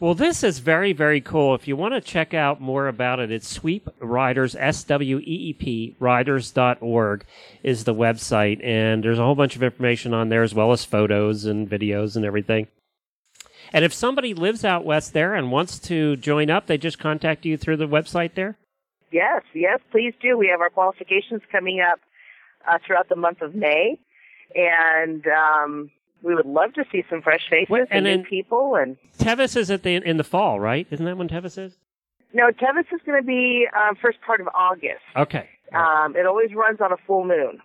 Well, this is very, very cool. If you want to check out more about it, it's Sweep Riders, S W E E P, riders.org is the website. And there's a whole bunch of information on there, as well as photos and videos and everything. And if somebody lives out west there and wants to join up, they just contact you through the website there? Yes, yes, please do. We have our qualifications coming up uh, throughout the month of May, and um, we would love to see some fresh faces and, and new people. And Tevis is at the in the fall, right? Isn't that when Tevis is? no, Tevis is going to be um, first part of August. Okay. Um, it always runs on a full moon.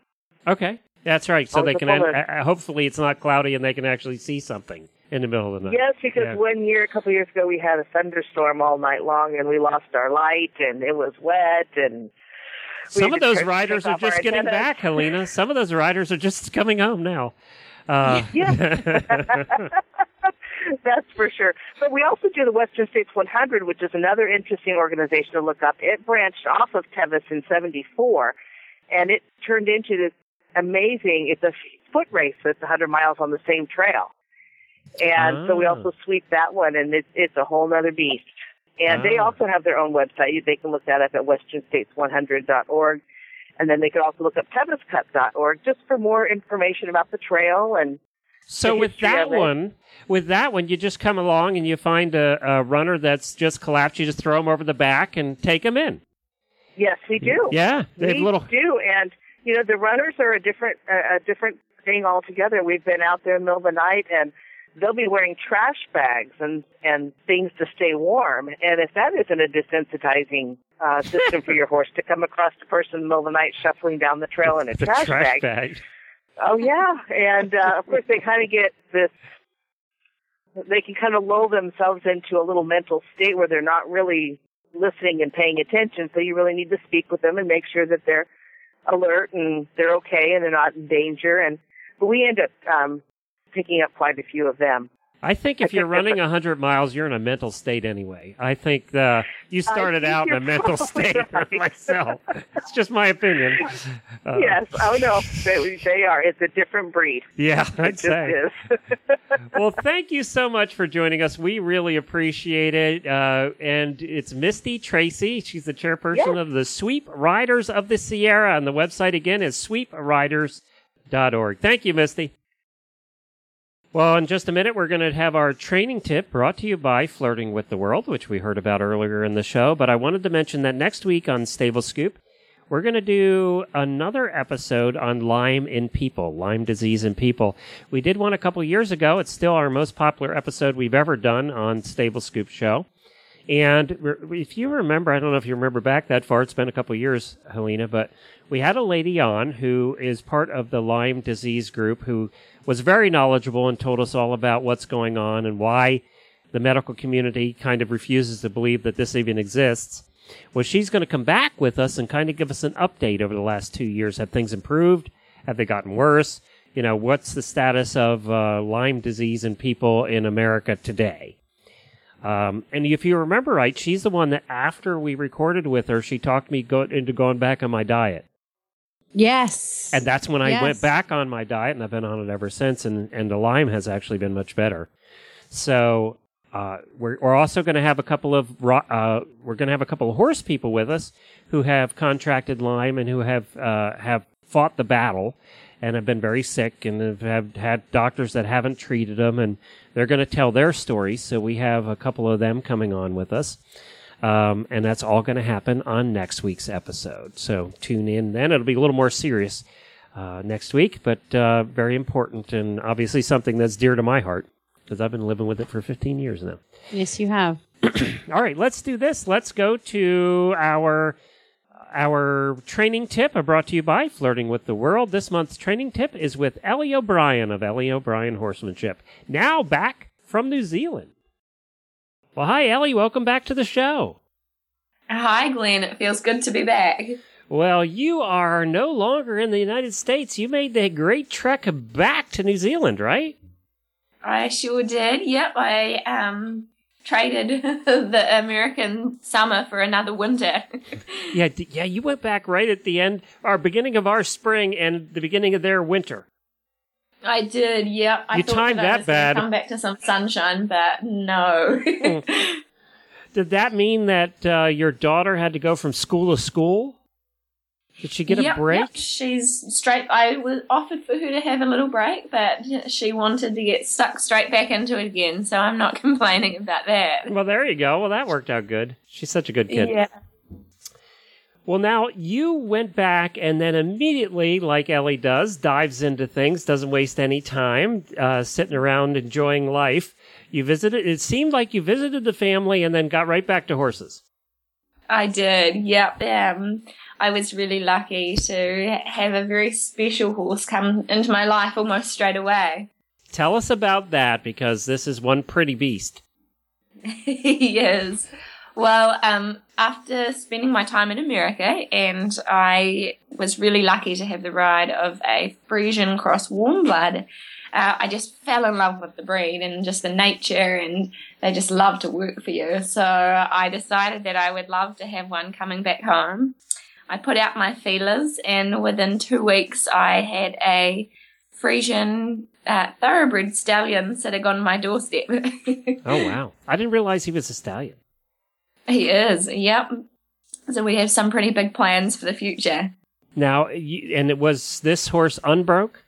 Okay. That's right. So Oh, they can, uh, uh, hopefully, it's not cloudy and they can actually see something in the middle of the night. Yes, because Yeah. one year, a couple of years ago, we had a thunderstorm all night long, and we lost our light, and it was wet, and Some of those riders are just getting antennas. back, Helena. Some of those riders are just coming home now. Uh, Yeah. That's for sure. But we also do the Western States 100, which is another interesting organization to look up. It branched off of Tevis in 74, and it turned into this amazing, it's a foot race that's 100 miles on the same trail. And so we also sweep that one, and it's, it's a whole other beast. And they Ah. also have their own website. They can look that up at westernstates100.org. And then they can also look up teviscup.org just for more information about the trail and So with that one, with that one, you just come along and you find a, a runner that's just collapsed. You just throw them over the back and take them in. Yes, we do. Yeah, they have we little. do, and you know the runners are a different a, a different thing altogether. We've been out there in the middle of the night, and they'll be wearing trash bags and and things to stay warm. And if that isn't a desensitizing uh, system for your horse to come across the person in the middle of the night shuffling down the trail in a The trash, trash bag, bag. Oh yeah, and uh, of course they kind of get this. They can kind of lull themselves into a little mental state where they're not really listening and paying attention. So you really need to speak with them and make sure that they're alert and they're okay and they're not in danger. And but we end up um, picking up quite a few of them. I think if you're running that's 100 miles, you're in a mental state anyway. I think uh, you started think out in a mental state right. myself. It's just my opinion. Uh, yes. Oh no, they, they are. It's a different breed. Yeah, I'd just say. is. well, thank you so much for joining us. We really appreciate it. Uh, and it's Misty Tracy. She's the chairperson Yeah. of the Sweep Riders of the Sierra. And the website again is sweepriders.org. Thank you, Misty. Well, in just a minute, we're going to have our training tip brought to you by Flirting with the World, which we heard about earlier in the show. But I wanted to mention that next week on Stable Scoop, we're going to do another episode on Lyme in people, Lyme disease in people. We did one a couple years ago. It's still our most popular episode we've ever done on Stable Scoop Show. And if you remember, I don't know if you remember back that far, it's been a couple years, Helena, but we had a lady on who is part of the Lyme disease group who was very knowledgeable and told us all about what's going on and why the medical community kind of refuses to believe that this even exists. Well, she's going to come back with us and kind of give us an update over the last two years. Have things improved? Have they gotten worse? You know, what's the status of uh, Lyme disease in people in America today? Um, and if you remember right, she's the one that after we recorded with her, she talked me go- into going back on my diet. Yes. And that's when I Yes. went back on my diet, and I've been on it ever since. And, and the Lyme has actually been much better. So uh, we're, we're also going to have a couple of ro- uh, we're going to have a couple of horse people with us who have contracted Lyme and who have uh, have fought the battle and have been very sick and have, have had doctors that haven't treated them, and they're going to tell their stories. So we have a couple of them coming on with us. Um, and that's all going to happen on next week's episode. So tune in then. It'll be a little more serious uh, next week, but uh, very important and obviously something that's dear to my heart because I've been living with it for 15 years now. yes, you have. All right, let's do this. Let's go to our our training tip, uh, brought to you by Flirting with the World. This month's training tip is with Ellie O'Brien of Ellie O'Brien Horsemanship. Now back from New Zealand. Well, hi Ellie, welcome back to the show. Hi, Glenn. It feels good to be back. Well, you are no longer in the United States. You made the great trek back to New Zealand, right? I sure did. Yep, I um traded the American summer for another winter. Yeah, d- yeah. You went back right at the end, our beginning of our spring and the beginning of their winter. I did. yeah. I You thought timed that, I that bad. Come back to some sunshine, but no. Did that mean that uh, your daughter had to go from school to school? Did she get Yep, a break? yep, She's straight. I was offered for her to have a little break, but she wanted to get stuck straight back into it again. So I'm not complaining about that. Well, there you go. Well, that worked out good. She's such a good kid. Yeah. Well, now you went back and then immediately, like Ellie does, dives into things, doesn't waste any time uh, sitting around enjoying life. You visited, it seemed like you visited the family and then got right back to horses. I did. Yep. Um, I was really lucky to have a very special horse come into my life almost straight away. Tell us about that because this is one pretty beast. he is. Well, um, after spending my time in America, and I was really lucky to have the ride of a Friesian cross warm blood, uh, I just fell in love with the breed and just the nature, and they just love to work for you. So I decided that I would love to have one coming back home. I put out my feelers, and within two weeks, I had a Friesian uh, thoroughbred stallion sitting on my doorstep. oh wow! I didn't realize he was a stallion. He is, yep. So we have some pretty big plans for the future. Now, and it was this horse unbroke?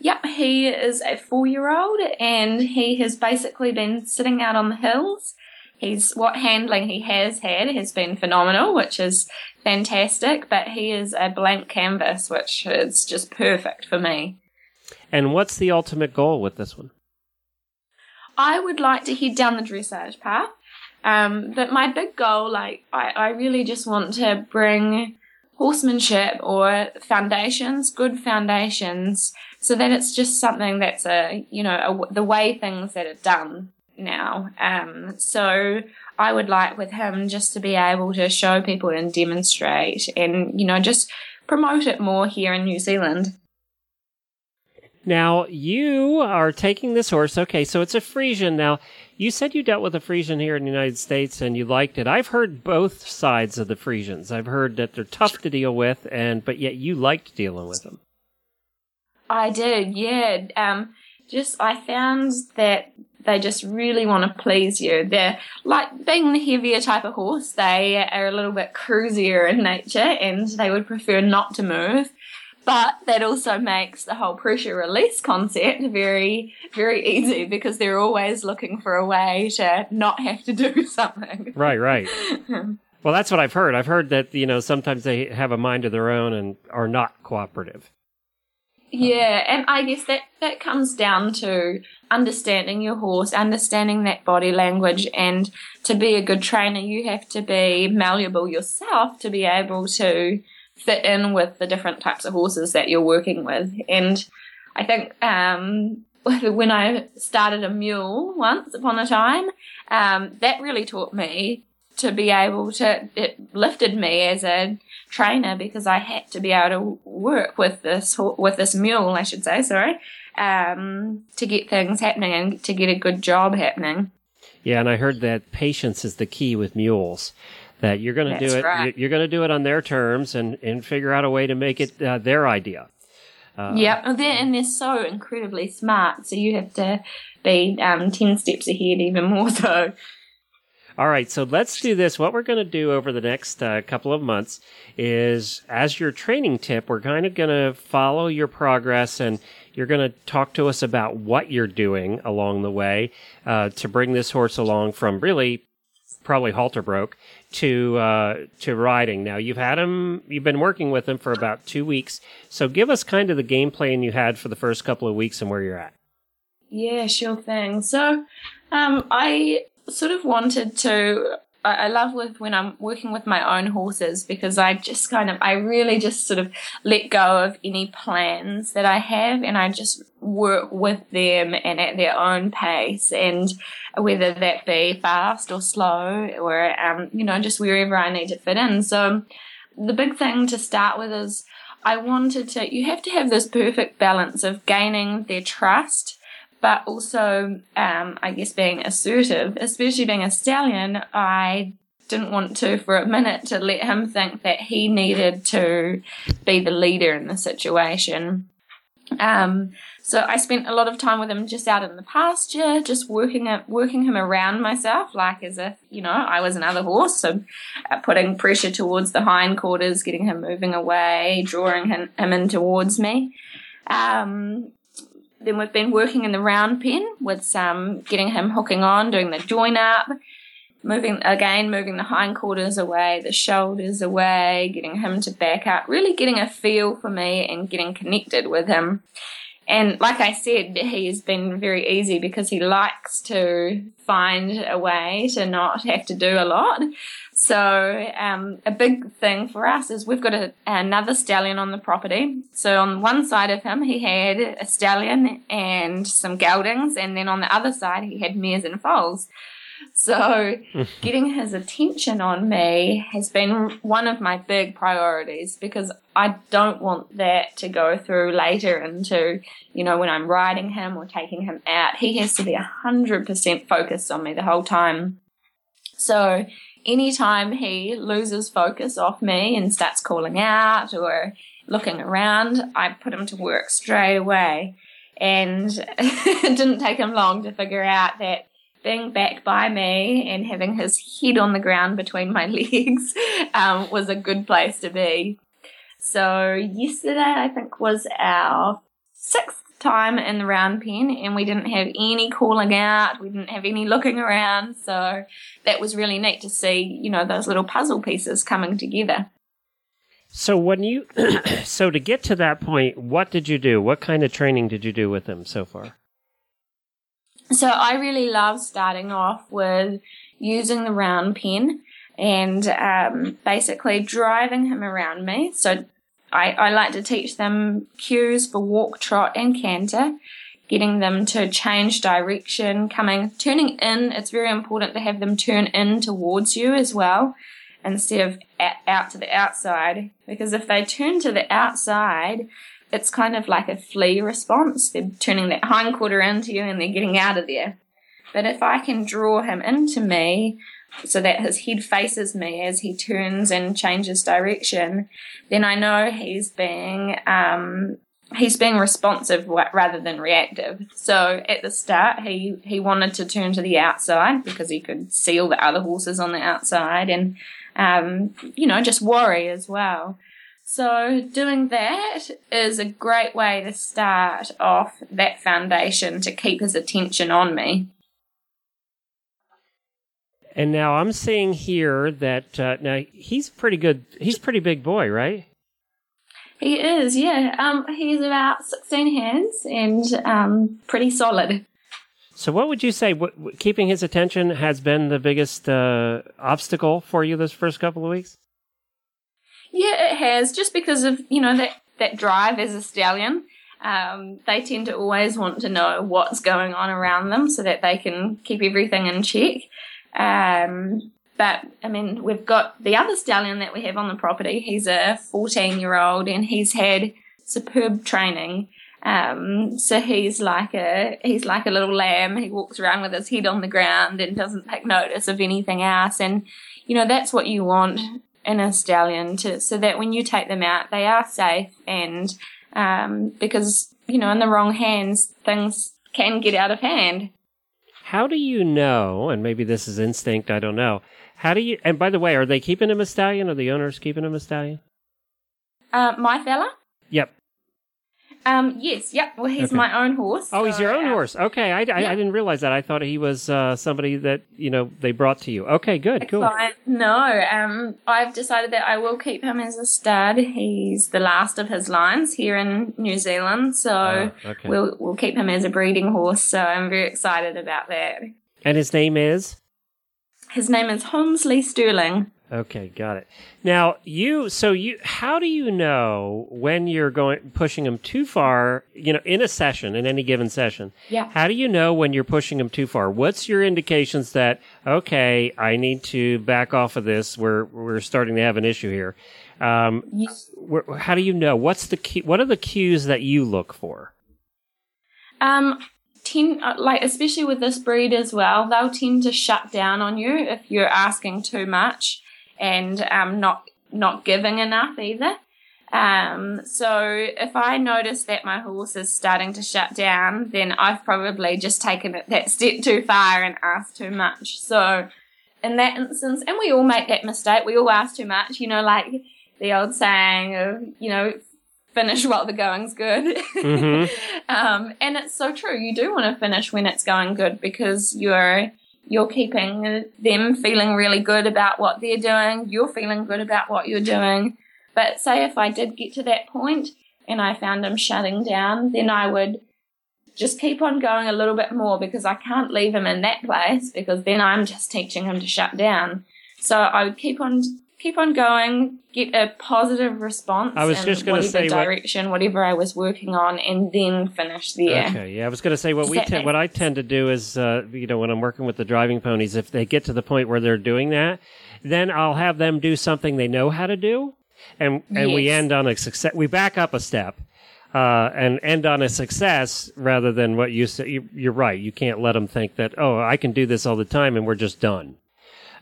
Yep, he is a four year old and he has basically been sitting out on the hills. He's what handling he has had has been phenomenal, which is fantastic, but he is a blank canvas, which is just perfect for me. And what's the ultimate goal with this one? I would like to head down the dressage path. Um, but my big goal, like, I, I really just want to bring horsemanship or foundations, good foundations, so that it's just something that's a, you know, a, the way things that are done now. Um, so I would like with him just to be able to show people and demonstrate and, you know, just promote it more here in New Zealand. Now, you are taking this horse. Okay, so it's a Friesian. Now, you said you dealt with a Friesian here in the United States and you liked it. I've heard both sides of the Friesians. I've heard that they're tough to deal with, and but yet you liked dealing with them. I did, yeah. Um, just I found that they just really want to please you. They're like being the heavier type of horse. They are a little bit cruisier in nature, and they would prefer not to move. But that also makes the whole pressure release concept very, very easy because they're always looking for a way to not have to do something. Right, right. well, that's what I've heard. I've heard that, you know, sometimes they have a mind of their own and are not cooperative. Yeah, and I guess that that comes down to understanding your horse, understanding that body language, and to be a good trainer, you have to be malleable yourself to be able to fit in with the different types of horses that you're working with. And I think um, when I started a mule once upon a time, um, that really taught me to be able to, it lifted me as a trainer because I had to be able to work with this, with this mule, I should say, sorry, um, to get things happening and to get a good job happening. Yeah, and I heard that patience is the key with mules that you're going to do it. Right. You're going to do it on their terms and and figure out a way to make it uh, their idea. Uh, yeah, and they're, and they're so incredibly smart. So you have to be um, ten steps ahead, even more so. All right, so let's do this. What we're going to do over the next uh, couple of months is, as your training tip, we're kind of going to follow your progress and you're going to talk to us about what you're doing along the way uh, to bring this horse along from really probably halter broke to uh, to riding. Now you've had him, you've been working with him for about two weeks. So give us kind of the game plan you had for the first couple of weeks and where you're at. Yeah, sure thing. So um, I sort of wanted to I, love with when I'm working with my own horses because I just kind of I really just sort of let go of any plans that I have and I just work with them and at their own pace and whether that be fast or slow or um, you know just wherever I need to fit in. So the big thing to start with is I wanted to you have to have this perfect balance of gaining their trust but also, um, I guess being assertive, especially being a stallion, I didn't want to for a minute to let him think that he needed to be the leader in the situation. Um, so I spent a lot of time with him just out in the pasture, just working it, working him around myself, like as if you know I was another horse. So uh, putting pressure towards the hindquarters, getting him moving away, drawing him, him in towards me. Um, then we've been working in the round pen with some getting him hooking on, doing the join up, moving again, moving the hindquarters away, the shoulders away, getting him to back up, really getting a feel for me and getting connected with him. And like I said, he's been very easy because he likes to find a way to not have to do a lot. So um, a big thing for us is we've got a, another stallion on the property. So on one side of him, he had a stallion and some geldings, and then on the other side, he had mares and foals. So getting his attention on me has been one of my big priorities because I don't want that to go through later into, you know, when I'm riding him or taking him out. He has to be 100% focused on me the whole time. So anytime he loses focus off me and starts calling out or looking around, I put him to work straight away. And it didn't take him long to figure out that being back by me and having his head on the ground between my legs um, was a good place to be. So yesterday, I think, was our sixth time in the round pen, and we didn't have any calling out, we didn't have any looking around. So that was really neat to see, you know, those little puzzle pieces coming together. So when you so to get to that point, what did you do? What kind of training did you do with him so far? So I really love starting off with using the round pen and um, basically driving him around me. So I, I like to teach them cues for walk, trot, and canter, getting them to change direction, coming, turning in. It's very important to have them turn in towards you as well instead of at, out to the outside. Because if they turn to the outside, it's kind of like a flee response. They're turning that hind quarter into you and they're getting out of there. But if I can draw him into me so that his head faces me as he turns and changes direction, then I know he's being um, he's being responsive rather than reactive. So at the start, he he wanted to turn to the outside because he could see all the other horses on the outside and um, you know just worry as well. So doing that is a great way to start off that foundation to keep his attention on me. And now I'm seeing here that uh, now he's pretty good. He's pretty big boy, right? He is, yeah. Um, he's about 16 hands and um, pretty solid. So, what would you say? What, keeping his attention has been the biggest uh, obstacle for you this first couple of weeks? Yeah, it has. Just because of you know that that drive as a stallion. Um, they tend to always want to know what's going on around them so that they can keep everything in check. Um, but I mean, we've got the other stallion that we have on the property. He's a 14 year old and he's had superb training. Um, so he's like a he's like a little lamb. He walks around with his head on the ground and doesn't take notice of anything else. And you know that's what you want in a stallion to so that when you take them out, they are safe. And um, because you know in the wrong hands, things can get out of hand. How do you know? And maybe this is instinct. I don't know. How do you? And by the way, are they keeping him a stallion? Are the owners keeping him a stallion? Uh, my fella. Yep. Um, yes, yep. Well, he's okay. my own horse. Oh, so, he's your own uh, horse. Okay, I, I, I, didn't realize that. I thought he was uh, somebody that you know they brought to you. Okay, good, cool. No, um, I've decided that I will keep him as a stud. He's the last of his lines here in New Zealand, so oh, okay. we'll we'll keep him as a breeding horse. So I'm very excited about that. And his name is. His name is Holmesley Sterling. Okay, got it. Now, you so you how do you know when you're going pushing them too far, you know, in a session, in any given session? Yeah. How do you know when you're pushing them too far? What's your indications that okay, I need to back off of this. We're we're starting to have an issue here. Um, yes. how do you know? What's the key, what are the cues that you look for? Um tend uh, like especially with this breed as well, they'll tend to shut down on you if you're asking too much and um, not not giving enough either. Um, so if I notice that my horse is starting to shut down, then I've probably just taken it that step too far and asked too much. So in that instance, and we all make that mistake, we all ask too much, you know, like the old saying of, you know, finish while the going's good. Mm-hmm. um, and it's so true. You do want to finish when it's going good because you're you're keeping them feeling really good about what they're doing, you're feeling good about what you're doing. But say if I did get to that point and I found him shutting down, then I would just keep on going a little bit more because I can't leave him in that place because then I'm just teaching him to shut down. So I would keep on keep on going, get a positive response. I was just gonna whatever say what- direction, whatever I was working on, and then finish there. Okay, yeah, I was going to say what Does we te- what I tend to do is, uh, you know, when I'm working with the driving ponies, if they get to the point where they're doing that, then I'll have them do something they know how to do, and and we end on a success. We back up a step. Uh, and end on a success rather than what you say. You, you're right. You can't let them think that, oh, I can do this all the time and we're just done.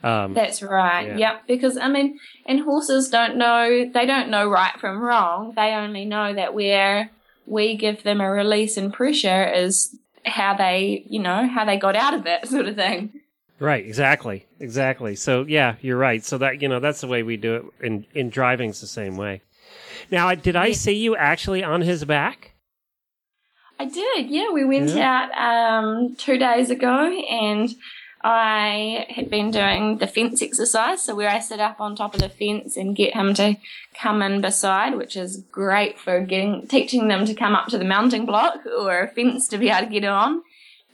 Um, That's right. Yeah. Yep. Because I mean, and horses don't know. They don't know right from wrong. They only know that where we give them a release and pressure is how they, you know, how they got out of it, sort of thing. Right, exactly, exactly. So yeah, you're right. So that you know that's the way we do it in in driving's the same way. Now, did I see you actually on his back? I did. Yeah, we went out um, two days ago, and I had been doing the fence exercise. So where I sit up on top of the fence and get him to come in beside, which is great for getting teaching them to come up to the mounting block or a fence to be able to get on.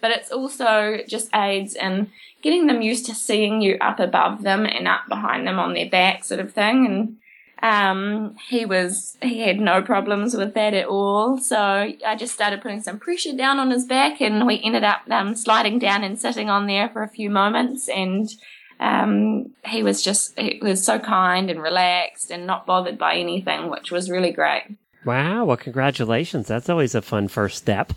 But it's also just aids in getting them used to seeing you up above them and up behind them on their back, sort of thing. And um, he was he had no problems with that at all. So I just started putting some pressure down on his back, and we ended up um, sliding down and sitting on there for a few moments. And um, he was just he was so kind and relaxed and not bothered by anything, which was really great. Wow! Well, congratulations. That's always a fun first step.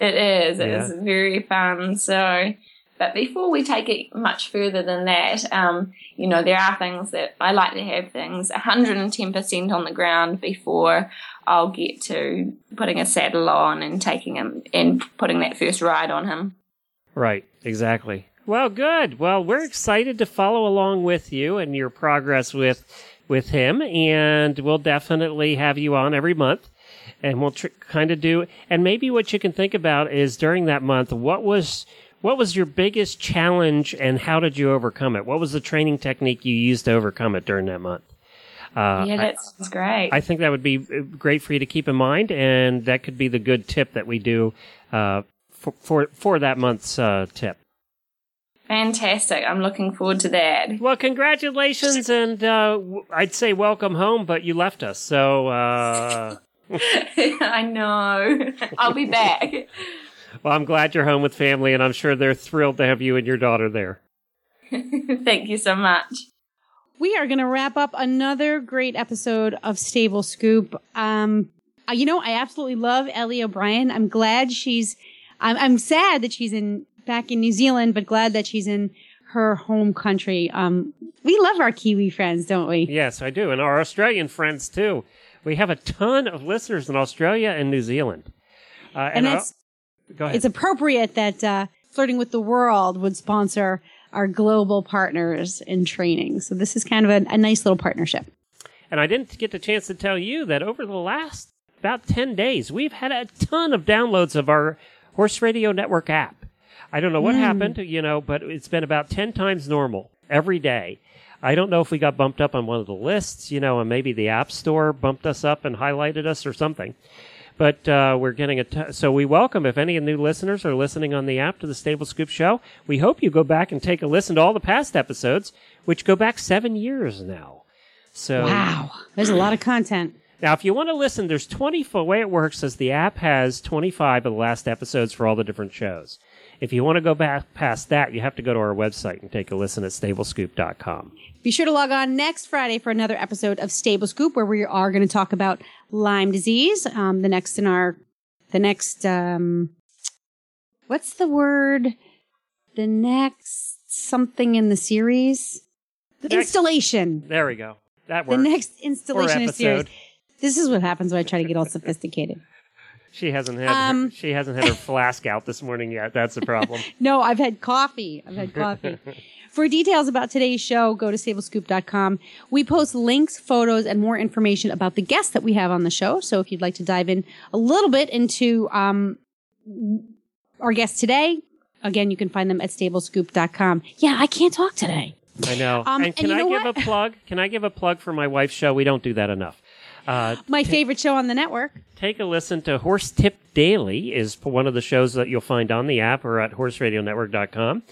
It is. It Yeah. is very fun. So, but before we take it much further than that, um, you know, there are things that I like to have things 110% on the ground before I'll get to putting a saddle on and taking him and putting that first ride on him. Right, exactly. Well, good. Well, we're excited to follow along with you and your progress with with him, and we'll definitely have you on every month. And we'll tr- kind of do, and maybe what you can think about is during that month, what was what was your biggest challenge, and how did you overcome it? What was the training technique you used to overcome it during that month? Uh, yeah, that sounds great. I think that would be uh, great for you to keep in mind, and that could be the good tip that we do uh, for, for for that month's uh, tip. Fantastic. I'm looking forward to that. Well, congratulations, and uh, w- I'd say welcome home, but you left us, so uh, I know. I'll be back. well, I'm glad you're home with family, and I'm sure they're thrilled to have you and your daughter there. Thank you so much. We are going to wrap up another great episode of Stable Scoop. Um, uh, you know, I absolutely love Ellie O'Brien. I'm glad she's. I'm, I'm sad that she's in back in New Zealand, but glad that she's in her home country. Um, we love our Kiwi friends, don't we? Yes, I do, and our Australian friends too. We have a ton of listeners in Australia and New Zealand. Uh, And I- that's go ahead. it's appropriate that uh, Flirting with the World would sponsor our global partners in training. So this is kind of a, a nice little partnership. And I didn't get the chance to tell you that over the last about 10 days, we've had a ton of downloads of our Horse Radio Network app. I don't know what happened, you know, but it's been about 10 times normal every day. I don't know if we got bumped up on one of the lists, you know, and maybe the App Store bumped us up and highlighted us or something. But uh, we're getting a t- so we welcome if any new listeners are listening on the app to the Stable Scoop Show. We hope you go back and take a listen to all the past episodes, which go back seven years now. So Wow, there's a lot of content. now, if you want to listen, there's 24. The way it works is the app has 25 of the last episodes for all the different shows. If you want to go back past that, you have to go to our website and take a listen at stablescoop.com. Be sure to log on next Friday for another episode of Stable Scoop, where we are going to talk about Lyme disease. Um, the next in our, the next, um, what's the word? The next something in the series? The Next- installation. There we go. That word The next installation in series. This is what happens when I try to get all sophisticated. She hasn't had Um, her, she hasn't had her flask out this morning yet. That's the problem. No, I've had coffee. I've had coffee. For details about today's show, go to stablescoop.com. We post links, photos, and more information about the guests that we have on the show. So if you'd like to dive in a little bit into um, our guests today, again, you can find them at stablescoop.com. Yeah, I can't talk today. I know. Um, and and can you I give what? a plug? Can I give a plug for my wife's show? We don't do that enough. Uh, My favorite show on the network. take a listen to Horse Tip Daily is one of the shows that you'll find on the app or at horseradionetwork.com.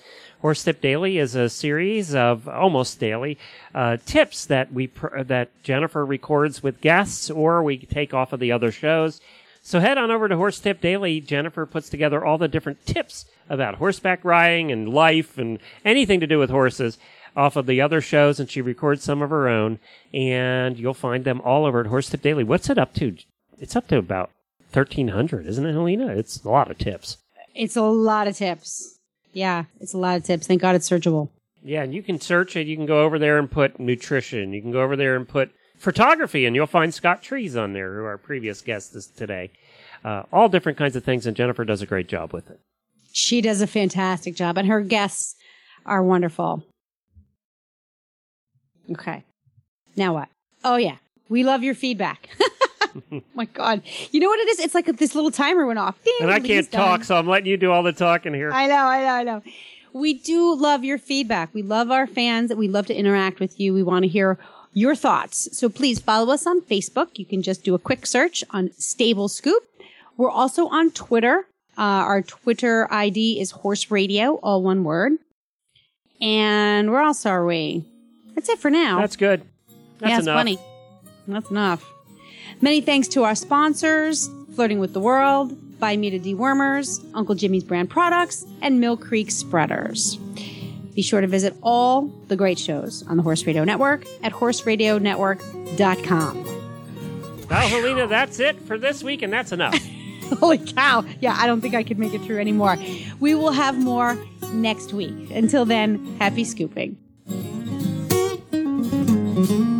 Horse Tip Daily is a series of almost daily uh, tips that we pr- that Jennifer records with guests or we take off of the other shows. So head on over to Horse Tip Daily. Jennifer puts together all the different tips about horseback riding and life and anything to do with horses off of the other shows, and she records some of her own. And you'll find them all over at Horse Tip Daily. What's it up to? It's up to about thirteen hundred, isn't it, Helena? It's a lot of tips. It's a lot of tips. Yeah, it's a lot of tips. Thank God it's searchable. Yeah, and you can search it. You can go over there and put nutrition. You can go over there and put photography, and you'll find Scott Trees on there, who our previous guest is today. Uh, all different kinds of things, and Jennifer does a great job with it. She does a fantastic job, and her guests are wonderful. Okay. Now what? Oh, yeah. We love your feedback. My God. You know what it is? It's like this little timer went off. Ding, And I can't done. talk, so I'm letting you do all the talking here. I know, I know, I know. We do love your feedback. We love our fans. We love to interact with you. We want to hear your thoughts. So please follow us on Facebook. You can just do a quick search on Stable Scoop. We're also on Twitter. Uh, our Twitter ID is Horse Radio, all one word. And where else are we? That's it for now. That's good. That's yeah, it's enough. funny. That's enough. Many thanks to our sponsors, Flirting with the World, Bimeda Dewormers, Uncle Jimmy's Brand Products, and Mill Creek Spreaders. Be sure to visit all the great shows on the Horse Radio Network at horseradionetwork.com. Well, Helena, that's it for this week, and that's enough. Holy cow. Yeah, I don't think I could make it through anymore. We will have more next week. Until then, happy scooping. Mm-hmm.